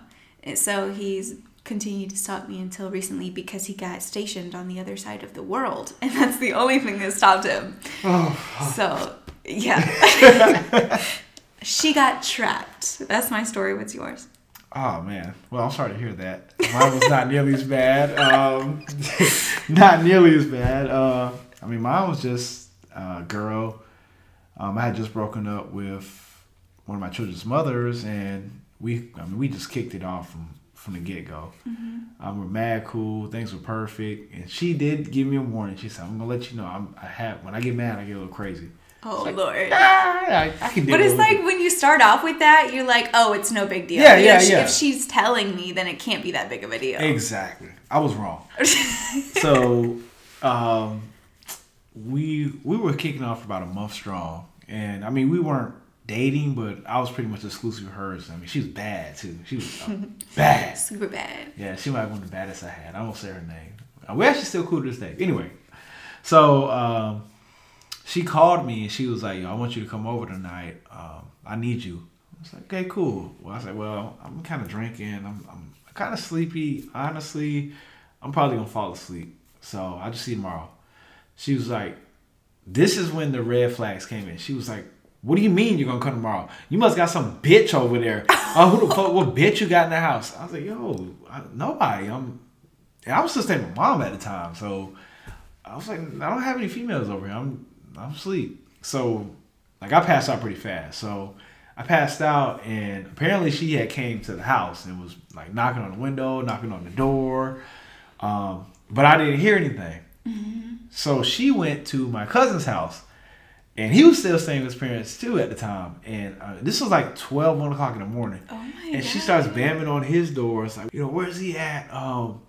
So he's continued to stalk me until recently because he got stationed on the other side of the world, and that's the only thing that stopped him. Oh. So yeah, she got trapped. That's my story. What's yours? Oh man. Well, I'm sorry to hear that. Mine was not nearly as bad. Um, not nearly as bad. Uh, I mean, mine was just a girl. Um, I had just broken up with one of my children's mothers, and we, I mean, we just kicked it off from from the get go. Um, we're mad cool. Things were perfect, and she did give me a warning. She said, "I'm gonna let you know. I'm, I have when I get mad, I get a little crazy." Oh Lord. Ah, I, I can deal But it's like when you start off with that, you're like, oh, it's no big deal. Yeah, yeah, if yeah. If she's telling me, then it can't be that big of a deal. Exactly. I was wrong. so, um, we we were kicking off for about a month strong, and I mean we weren't dating, but I was pretty much exclusive of hers. I mean she was bad too. She was uh, bad. Super bad. Yeah, she might be one of the baddest I had. I won't say her name. Uh, We're actually still cool to this day. Anyway, so um, she called me and she was like, Yo, I want you to come over tonight. Um, I need you. I was like, okay, cool. Well, I said, like, well, I'm kind of drinking. I'm, I'm kind of sleepy. Honestly, I'm probably to fall asleep. So I'll just see you tomorrow. She was like, this is when the red flags came in. She was like, what do you mean you're to come tomorrow? You must got some bitch over there. Oh, who the fuck, what bitch you got in the house? I was like, yo, I, nobody. I'm, I was still staying with mom at the time. So I was like, I don't have any females over here. I'm, I'm asleep. So like I passed out pretty fast. So I passed out and apparently she had came to the house and was like knocking on the window, knocking on the door. Um, but I didn't hear anything. So she went to my cousin's house and he was still staying with his parents too at the time. And uh, this was like 12, 1 o'clock in the morning. Oh my and she starts bamming on his door. It's like, you know, where's he at? Um,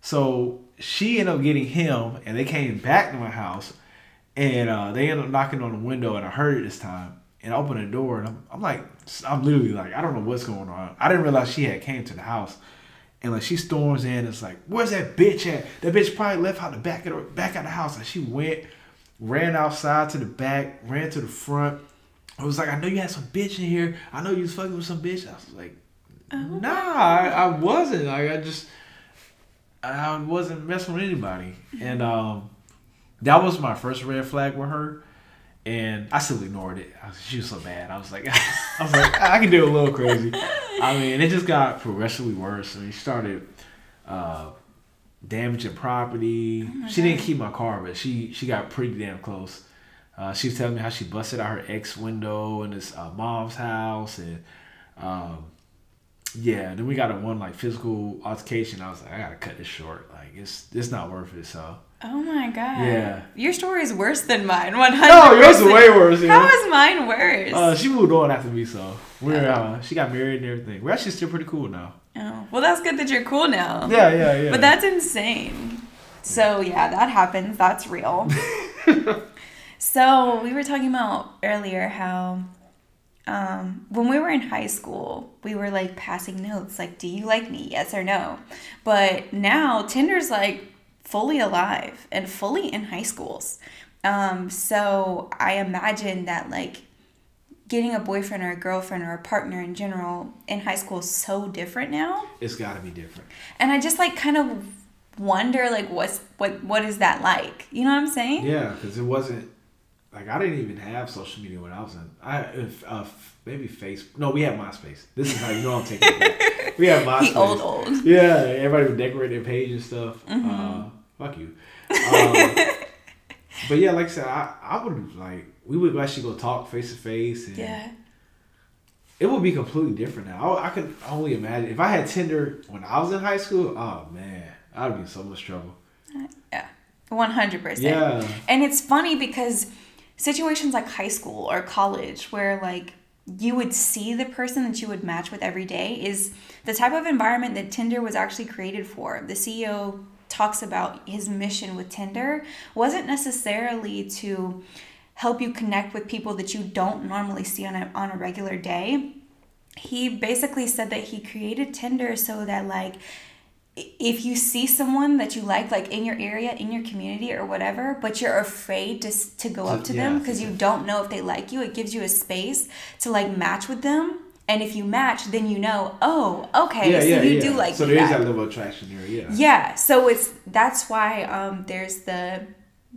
so she ended up getting him and they came back to my house and uh, they ended up knocking on the window and I heard it this time and I opened the door. And I'm, I'm like I'm literally like I don't know what's going on. I didn't realize she had came to the house. And like she storms in. And it's like where's that bitch at? That bitch probably left out the back of the back of the house. And she went ran outside to the back ran to the front. I was like I know you had some bitch in here. I know you was fucking with some bitch. I was like nah I, I wasn't. Like I just I wasn't messing with anybody. And um that was my first red flag with her, and I still ignored it. I was, she was so bad. I was like, I was like, I can do a little crazy. I mean, it just got progressively worse. I mean, she started uh, damaging property. she didn't keep my car, but she she got pretty damn close. Uh, she was telling me how she busted out her ex window in his uh, mom's house, and um, yeah, then we got a one like physical altercation. I was like, I gotta cut this short. Like it's it's not worth it. So Oh my god. Yeah. Your story is worse than mine. One hundred. no, yours is way worse. How Yeah. is mine worse? Uh, she moved on after me, so we're uh, she got married and everything. We're actually still pretty cool now. oh, well, that's good that you're cool now. Yeah, yeah, yeah. But that's insane. So yeah, that happens. That's real. so we were talking about earlier how um, when we were in high school, we were like passing notes, like, "Do you like me? Yes or no?" But now Tinder's like fully alive and fully in high schools. Um, so I imagine that like getting a boyfriend or a girlfriend or a partner in general in high school is so different now it's got to be different. and I just like kind of wonder like what's what what is that like? You know what I'm saying? Yeah, because it wasn't like I didn't even have social media when I was in. I if uh, maybe Facebook. No, we had MySpace. This is how you know I'm taking it. We had MySpace. He old old. Yeah, everybody would decorate their page and stuff. Mm-hmm. Uh, fuck you. Um, but yeah, like I said, I, I would like we would actually go talk face to face and Yeah. it would be completely different now. I, I could only imagine if I had Tinder when I was in high school. Oh man, I'd be in so much trouble. Yeah. One hundred percent. Yeah. And it's funny because situations like high school or college where like you would see the person that you would match with every day is the type of environment that Tinder was actually created for. The CEO talks about his mission with Tinder wasn't necessarily to help you connect with people that you don't normally see on a, on a regular day. He basically said that he created Tinder so that like if you see someone that you like like in your area in your community or whatever but you're afraid to, to go up to them because you don't know if they like you it gives you a space to like match with them and if you match then you know oh okay so you do like So there is that level of attraction there. Yeah. Yeah, so it's that's why um, there's the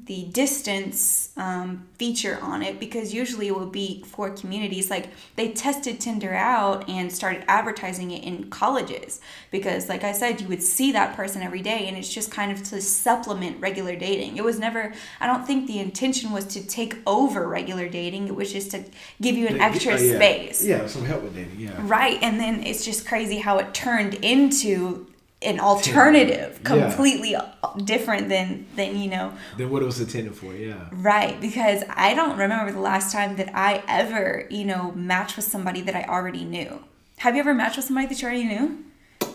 the distance um, feature on it because usually it would be for communities like they tested Tinder out and started advertising it in colleges because like I said you would see that person every day and it's just kind of to supplement regular dating. It was never I don't think the intention was to take over regular dating. It was just to give you an extra Uh, yeah. space. Yeah, some help with dating. Yeah. Right, and then it's just crazy how it turned into an alternative, Yeah. completely different than than you know. Then what it was intended for. Yeah. Right, because I don't remember the last time that I ever you know matched with somebody that I already knew. Have you ever matched with somebody that you already knew?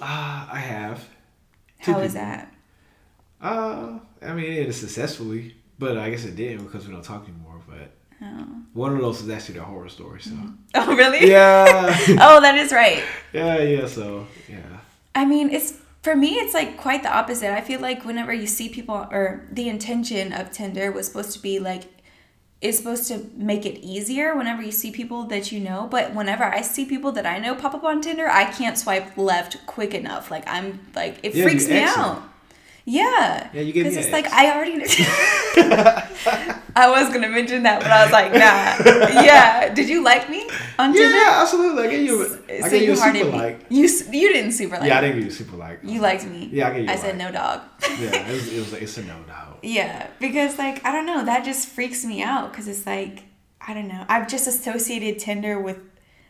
Ah, I have. Two How was that? Uh, I mean, it is successfully, but I guess it didn't because we don't talk anymore. But Oh, one of those is actually the horror story. So oh really? yeah, oh, that is right. yeah, yeah. So yeah, I mean, it's for me, it's like quite the opposite. I feel like whenever you see people, or the intention of Tinder was supposed to be like, it's supposed to make it easier whenever you see people that you know. But whenever I see people that I know pop up on Tinder, I can't swipe left quick enough. Like I'm like it Yeah, freaks me out. Yeah. Yeah, you give me Because it's like I already. I was gonna mention that, but I was like, nah. Yeah. Did you like me on Tinder? yeah, absolutely. I gave you, a, I so gave you you super me. like. You you didn't super like. Yeah, I didn't give you super like. You liked me. Yeah, I gave you I a said no dog. Yeah, it was, it was it's a no doubt. yeah, because like I don't know, that just freaks me out because it's like I don't know. I've just associated Tinder with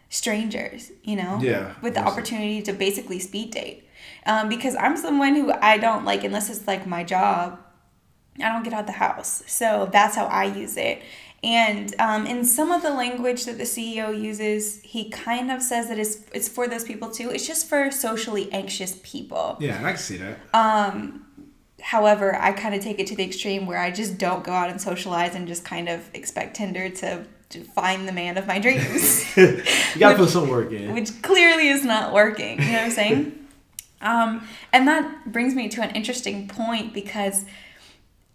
strangers, you know. Yeah, With the opportunity to basically speed date, um, because I'm someone who I don't like unless it's like my job. I don't get out the house, so that's how I use it. And um, in some of the language that the CEO uses, he kind of says that it's it's for those people too. It's just for socially anxious people. Yeah, I can see that. Um, however, I kind of take it to the extreme where I just don't go out and socialize and just kind of expect Tinder to, to find the man of my dreams, you gotta put some work in. which clearly is not working. You know what I'm saying? Um, and that brings me to an interesting point because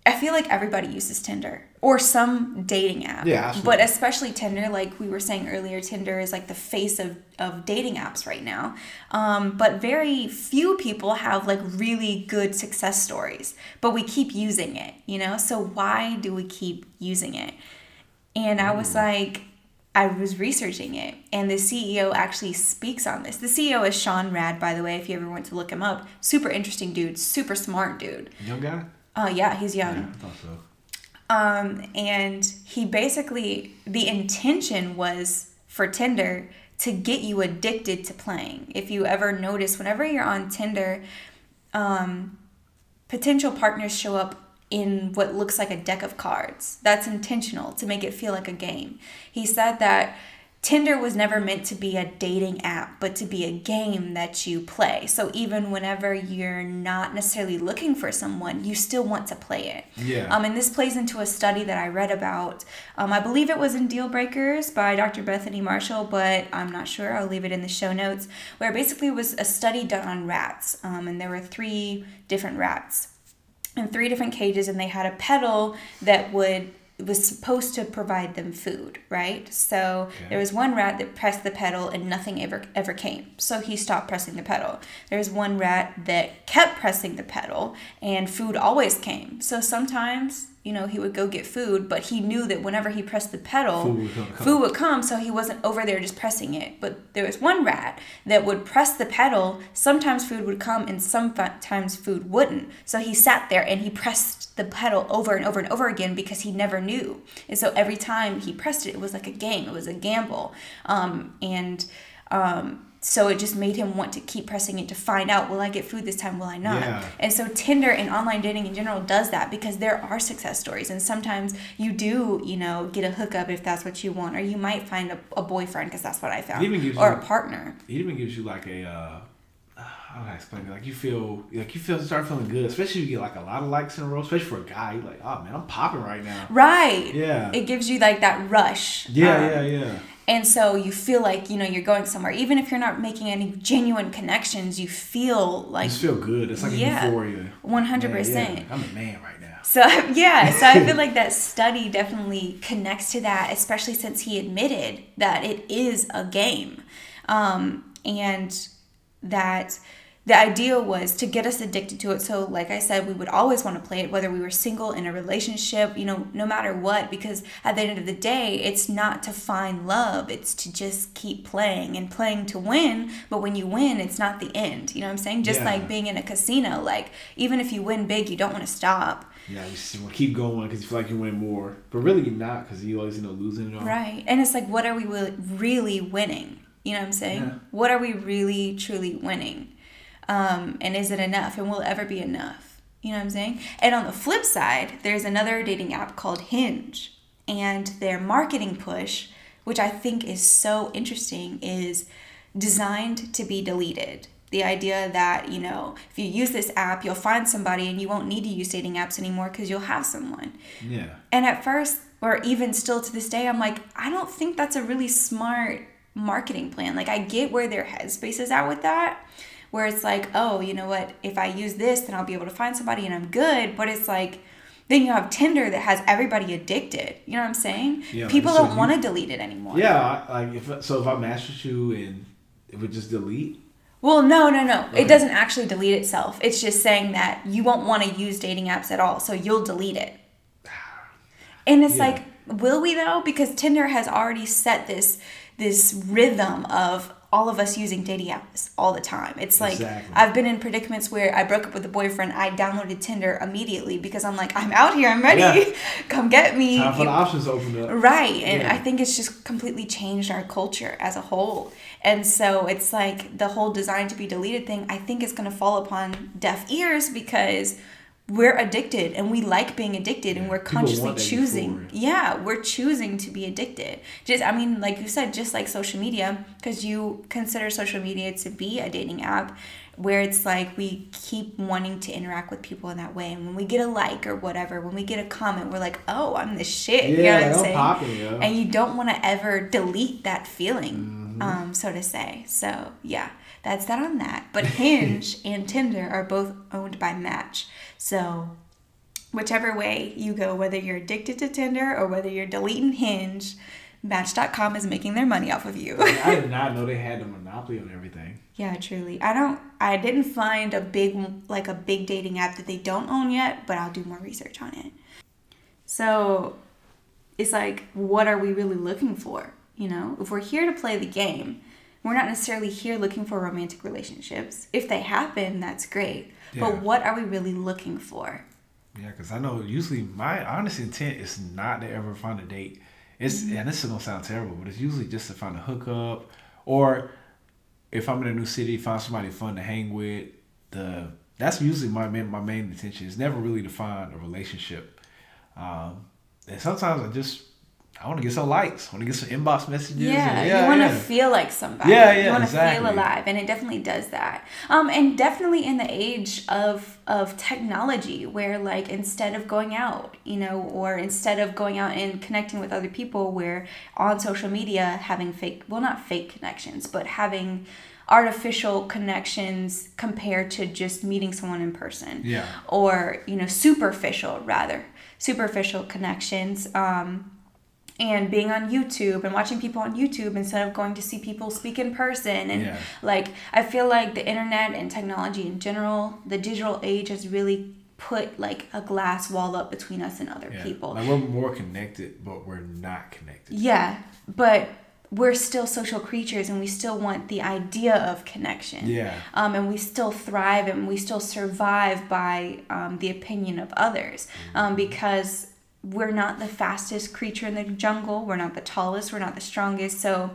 I feel like everybody uses Tinder or some dating app. Yeah, absolutely. But especially Tinder, like we were saying earlier, Tinder is like the face of, of dating apps right now. Um, but very few people have like really good success stories, but we keep using it, you know? So why do we keep using it? And I was like, I was researching it, and the CEO actually speaks on this. The CEO is Sean Rad, by the way, if you ever want to look him up. Super interesting dude, super smart dude. Young guy. Uh, yeah, he's young. Yeah, I thought so. Um, and he basically, the intention was for Tinder to get you addicted to playing. If you ever notice, whenever you're on Tinder, um, potential partners show up in what looks like a deck of cards. That's intentional to make it feel like a game. He said that Tinder was never meant to be a dating app, but to be a game that you play. So even whenever you're not necessarily looking for someone, you still want to play it. Yeah. Um, and this plays into a study that I read about. Um, I believe it was in Deal Breakers by Dr. Bethany Marshall, but I'm not sure. I'll leave it in the show notes. Where basically it was a study done on rats, um, and there were three different rats in three different cages, and they had a pedal that would was supposed to provide them food, right? So Okay. there was one rat that pressed the pedal and nothing ever ever came. So he stopped pressing the pedal. There was one rat that kept pressing the pedal and food always came. So sometimes, you know, he would go get food, but he knew that whenever he pressed the pedal, Food would come- food would come, so he wasn't over there just pressing it. But there was one rat that would press the pedal. Sometimes food would come, and sometimes food wouldn't. So he sat there and he pressed the pedal over and over and over again because he never knew. And so every time he pressed it, it was like a game. It was a gamble. Um, and um, so it just made him want to keep pressing it to find out will I get food this time, will I not? Yeah. And so Tinder and online dating in general does that because there are success stories. And sometimes you do, you know, get a hookup if that's what you want, or you might find a, a boyfriend because that's what I found, It even gives or you- a partner. It even gives you like a uh how do I explain it? Like you feel like you feel start feeling good, especially if you get like a lot of likes in a row, especially for a guy. You're like, oh man, I'm popping right now. Right. Yeah. It gives you like that rush. Yeah, Um, yeah, yeah. And so you feel like, you know, you're going somewhere. Even if you're not making any genuine connections, you feel like. You feel good. It's like Yeah. a euphoria. 100%. Yeah, yeah. I'm a man right now. So yeah, so I feel like that study definitely connects to that, especially since he admitted that it is a game, um, and that the idea was to get us addicted to it. So like I said, we would always want to play it, whether we were single in a relationship, you know, no matter what, because at the end of the day, it's not to find love; it's to just keep playing and playing to win. But when you win, it's not the end. You know what I'm saying? Just Yeah. like being in a casino, like even if you win big, you don't want to stop. Yeah, you just want to keep going because you feel like you win more, but really you're not because you always end up losing it all. Right. And it's like, what are we really winning? You know what I'm saying? Yeah. What are we really, truly winning? Um, and is it enough? And will it ever be enough? You know what I'm saying? And on the flip side, there's another dating app called Hinge. And their marketing push, which I think is so interesting, is designed to be deleted. The idea that, you know, if you use this app, you'll find somebody and you won't need to use dating apps anymore because you'll have someone. Yeah. And at first, or even still to this day, I'm like, I don't think that's a really smart marketing plan. Like, I get where their headspace is at with that, where it's like, oh, you know what? If I use this, then I'll be able to find somebody and I'm good. But it's like, then you have Tinder that has everybody addicted. You know what I'm saying? Yeah, People so don't want to delete it anymore. Yeah, like if so, if I match with you and it would just delete. Well, no, no, no. Okay. It doesn't actually delete itself. It's just saying that you won't want to use dating apps at all, so you'll delete it. And it's Yeah. like, will we though? Because Tinder has already set this this rhythm of all of us using dating apps all the time. It's like Exactly. I've been in predicaments where I broke up with a boyfriend, I downloaded Tinder immediately because I'm like, I'm out here, I'm ready. Yeah. Come get me. Time for the options up. Right. And Yeah. I think it's just completely changed our culture as a whole. And so it's like the whole design to be deleted thing, I think is going to fall upon deaf ears because we're addicted and we like being addicted and we're consciously choosing. Yeah, we're choosing to be addicted. Just, I mean, like you said, just like social media, because you consider social media to be a dating app where it's like we keep wanting to interact with people in that way. And when we get a like or whatever, when we get a comment, we're like, oh, I'm the shit. you know Yeah, what I'm like, I'm saying? popping, yo. And you don't want to ever delete that feeling, Mm-hmm. um, so to say. So, yeah, that's that on that. But Hinge and Tinder are both owned by Match. So, whichever way you go, whether you're addicted to Tinder or whether you're deleting Hinge, Match.com is making their money off of you. I did not know they had a monopoly on everything. yeah, truly. I don't, I didn't find a big, like a big dating app that they don't own yet, but I'll do more research on it. So, it's like, what are we really looking for? You know, if we're here to play the game, we're not necessarily here looking for romantic relationships. If they happen, that's great. Yeah. But what are we really looking for? Yeah, because I know usually my honest intent is not to ever find a date. It's Mm-hmm. and this is gonna sound terrible, but it's usually just to find a hookup, or if I'm in a new city, find somebody fun to hang with. The that's usually my main my main intention. It's never really to find a relationship. Um, and sometimes I just I want to get some likes, I want to get some inbox messages. Yeah, and- you want to yeah. feel like somebody. Yeah, yeah, You want to exactly. feel alive, and it definitely does that. Um, and definitely in the age of of technology, where like instead of going out, you know, or instead of going out and connecting with other people, where on social media having fake, well, not fake connections, but having artificial connections compared to just meeting someone in person Yeah. or you know superficial rather superficial connections um, and being on youtube and watching people on youtube instead of going to see people speak in person and Yeah. like i feel like the internet and technology in general the digital age has really put like a glass wall up between us and other Yeah. people Like we're more connected, but we're not connected. yeah but we're still social creatures and we still want the idea of connection Yeah. um, and we still thrive and we still survive by um, the opinion of others um, because we're not the fastest creature in the jungle we're not the tallest we're not the strongest. So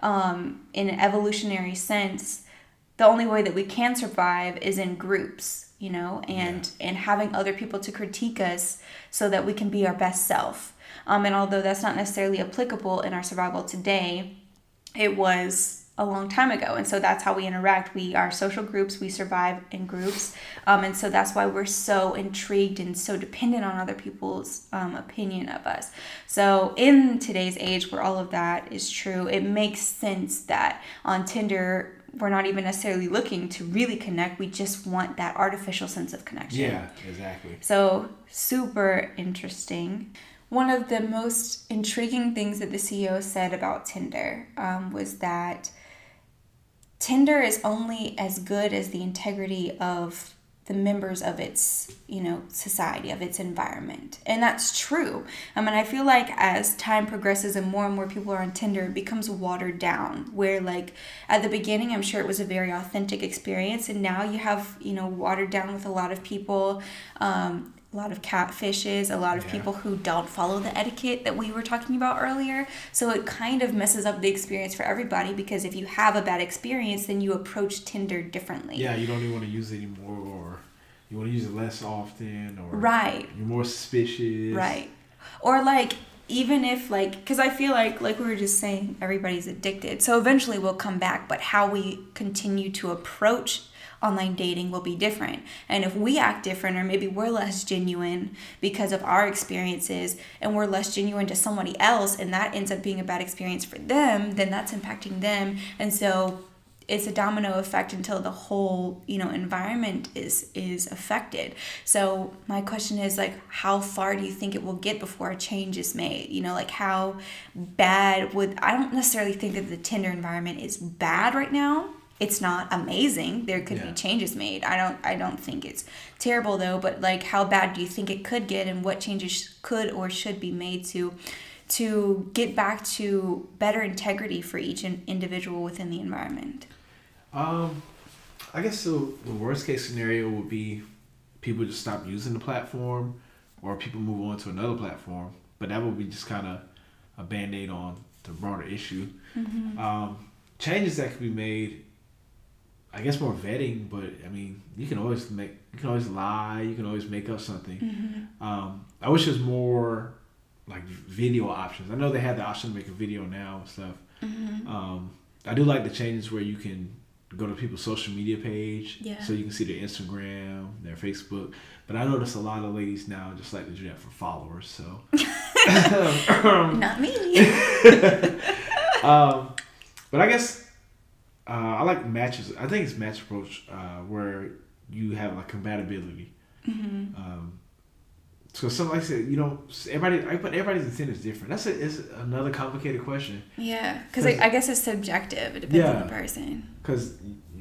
um, in an evolutionary sense the only way that we can survive is in groups you know and and having other people to critique us so that we can be our best self. Um, and although that's not necessarily applicable in our survival today it was a long time ago. And so that's how we interact. We are social groups. We survive in groups. Um, and so that's why we're so intrigued and so dependent on other people's um, opinion of us. So in today's age where all of that is true it makes sense that on tinder we're not even necessarily looking to really connect. We just want that artificial sense of connection. Yeah, exactly. so super interesting. One of the most intriguing things that the CEO said about Tinder um, was that Tinder is only as good as the integrity of the members of its, you know, society, of its environment. And that's true. I mean, I feel like as time progresses and more and more people are on Tinder, it becomes watered down. Where, like, at the beginning, I'm sure it was a very authentic experience. And now you have, you know, watered down with a lot of people. Um, a lot of catfishes, a lot of Yeah. people who don't follow the etiquette that we were talking about earlier. So it kind of messes up the experience for everybody because if you have a bad experience, then you approach Tinder differently. Yeah, you don't even want to use it anymore, or you want to use it less often, or Right. you're more suspicious. Right. Or like even if like because I feel like like we were just saying everybody's addicted. So eventually we'll come back, but how we continue to approach online dating will be different. And if we act different or maybe we're less genuine because of our experiences and we're less genuine to somebody else and that ends up being a bad experience for them, then that's impacting them. And so it's a domino effect until the whole you know environment is is affected so my question is like how far do you think it will get before a change is made you know like how bad would i don't necessarily think that the tinder environment is bad right now it's not amazing there could Yeah. be changes made i don't i don't think it's terrible though but like how bad do you think it could get and what changes could or should be made to to get back to better integrity for each in- individual within the environment Um, I guess the, the worst case scenario would be people just stop using the platform, or people move on to another platform. But that would be just kind of a band aid on the broader issue. Um, changes that could be made. I guess more vetting, but I mean, you can always make, you can always lie, you can always make up something. Um, I wish there's more like video options. I know they have the option to make a video now and stuff. Um, I do like the changes where you can go to people's social media page, Yeah. so you can see their Instagram, their Facebook. But I notice a lot of ladies now just like to do that for followers. So, Not me. um, but I guess uh, I like matches. I think it's match approach uh, where you have like compatibility. Mm-hmm. Um, so, some like I said, you know, everybody, I- but everybody's intent is different. That's a, is another complicated question. yeah, because I, I guess it's subjective. It depends on the person. Because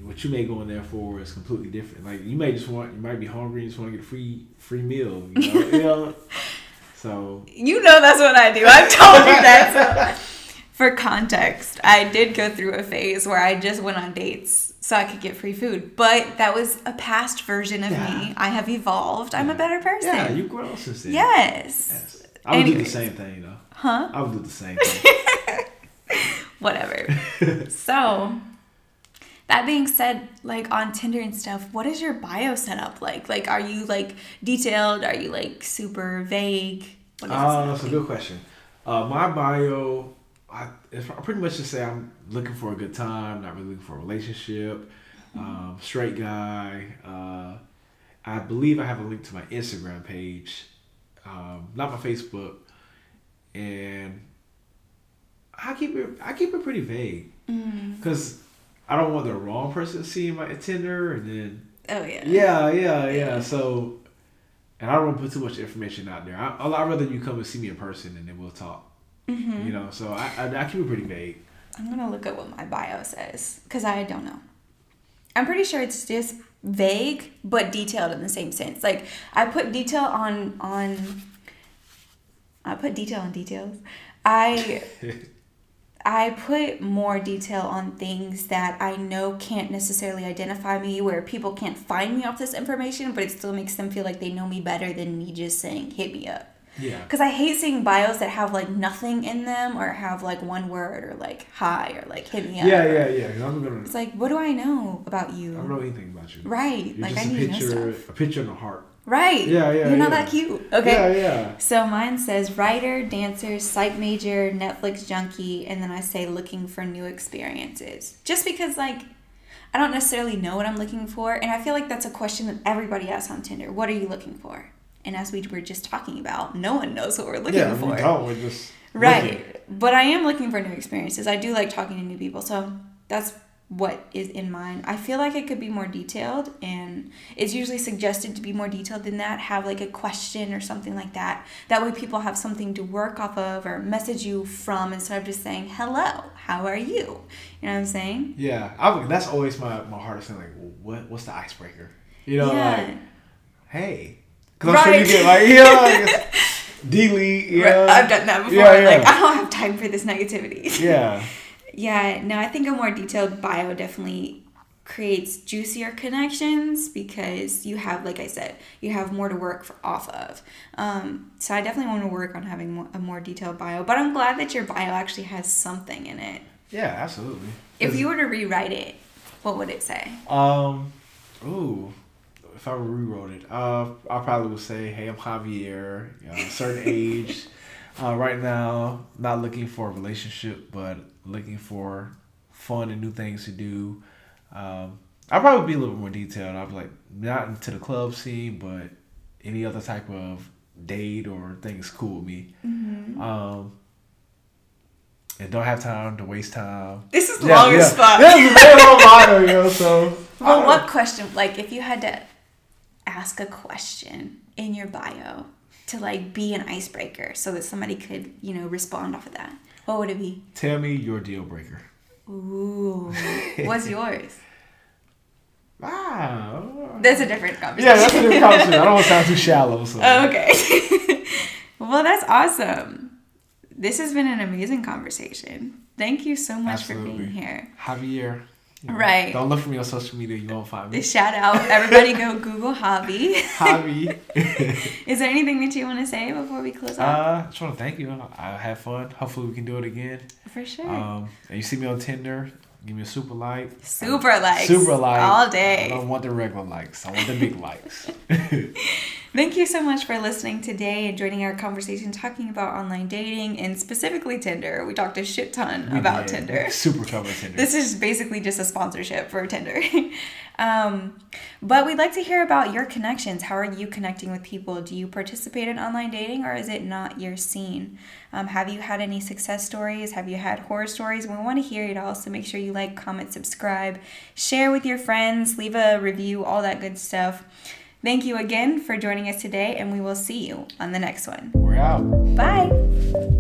what you may go in there for is completely different. Like you may just want, you might be hungry, you just want to get a free free meal. You know, you know? So You know that's what I do. I've told you that. So. For context, I did go through a phase where I just went on dates so I could get free food. But that was a past version of Yeah. me. I have evolved. I'm a better person. yeah, you grow since then. yes. Yes. I would do the same thing, though. Huh? I would do the same thing. Whatever. so, that being said, like on Tinder and stuff, what is your bio setup like? Like, are you like detailed? Are you like super vague? What is it Uh, that's a good question. Uh, my bio, I, I pretty much just say I'm looking for a good time, not really looking for a relationship. Um, straight guy. Uh, I believe I have a link to my Instagram page, um, not my Facebook, and I keep it. I keep it pretty vague Mm. because I don't want the wrong person to see my Tinder, and then Oh yeah. yeah, yeah, yeah. So, and I don't want to put too much information out there. I, I'd rather you come and see me in person, and then we'll talk. Mhm. You know, so I, I, I keep it pretty vague. I'm gonna look at what my bio says because I don't know. I'm pretty sure it's just vague but detailed in the same sense. Like I put detail on on. I put detail on details. I I put more detail on things that I know can't necessarily identify me, where people can't find me off this information, but it still makes them feel like they know me better than me just saying hit me up. Yeah. Because I hate seeing bios that have like nothing in them or have like one word or like hi or like hit me up. Yeah, yeah, yeah. It's like, what do I know about you? I don't know anything about you. Right. You're like I a need to know picture, stuff. a picture in the heart. Right. Yeah, yeah. You're not yeah. that cute. Okay. Yeah, yeah. So mine says writer, dancer, psych major, Netflix junkie, and then I say looking for new experiences. Just because, like, I don't necessarily know what I'm looking for, and I feel like that's a question that everybody asks on Tinder. What are you looking for? And as we were just talking about, no one knows what we're looking yeah, for. we don't. We're just Right. looking. But I am looking for new experiences. I do like talking to new people. So that's what is in mind. I feel like it could be more detailed and it's usually suggested to be more detailed than that. Have like a question or something like that. That way people have something to work off of or message you from instead of just saying, hello, how are you? You know what I'm saying? Yeah, I that's always my, my hardest thing. Like, what what's the icebreaker? You know, yeah. like, hey, because I'm sure you Right. get like, like, delete. Know? I've done that before. Yeah, yeah. Like, I don't have time for this negativity. yeah, Yeah, no, I think a more detailed bio definitely creates juicier connections because you have, like I said, you have more to work for, off of. Um, so I definitely want to work on having more, a more detailed bio. But I'm glad that your bio actually has something in it. yeah, absolutely. If you were to rewrite it, what would it say? um, ooh, if I rewrote it, uh, I probably would say, hey, I'm Javier, you know, certain age. Uh, right now, not looking for a relationship, but looking for fun and new things to do. Um, I'll probably be a little bit more detailed. I'll be like, not into the club scene, but any other type of date or things cool with me. Mm-hmm. Um, and don't have time to waste time. This is Yeah, long yeah. as fuck. That's a very long know, so. Well, what question, like if you had to ask a question in your bio to like be an icebreaker so that somebody could, you know, respond off of that, what would it be? Tell me your deal breaker. Ooh, what's yours? Wow. That's a different conversation. Yeah, that's a different conversation. I don't want to sound too shallow. So. Okay. well, that's awesome. This has been an amazing conversation. Thank you so much for being here. Javier. You know, Right. Don't look for me on social media. You won't find me. Shout out, everybody go Google hobby. hobby. Is there anything that you want to say before we close off? uh, just want to thank you. I had fun. Hopefully we can do it again. For sure. Um, and you see me on Tinder. Give me a super like. Super likes. Super like. All day. I don't want the regular likes. I want the big likes. Thank you so much for listening today and joining our conversation talking about online dating and specifically Tinder. We talked a shit ton We about did. Tinder. Super cover Tinder. This is basically just a sponsorship for Tinder. um, but we'd like to hear about your connections. How are you connecting with people? Do you participate in online dating or is it not your scene? Um, have you had any success stories? Have you had horror stories? We want to hear it all. So make sure you like, comment, subscribe, share with your friends, leave a review, all that good stuff. Thank you again for joining us today, and we will see you on the next one. We're out. Bye.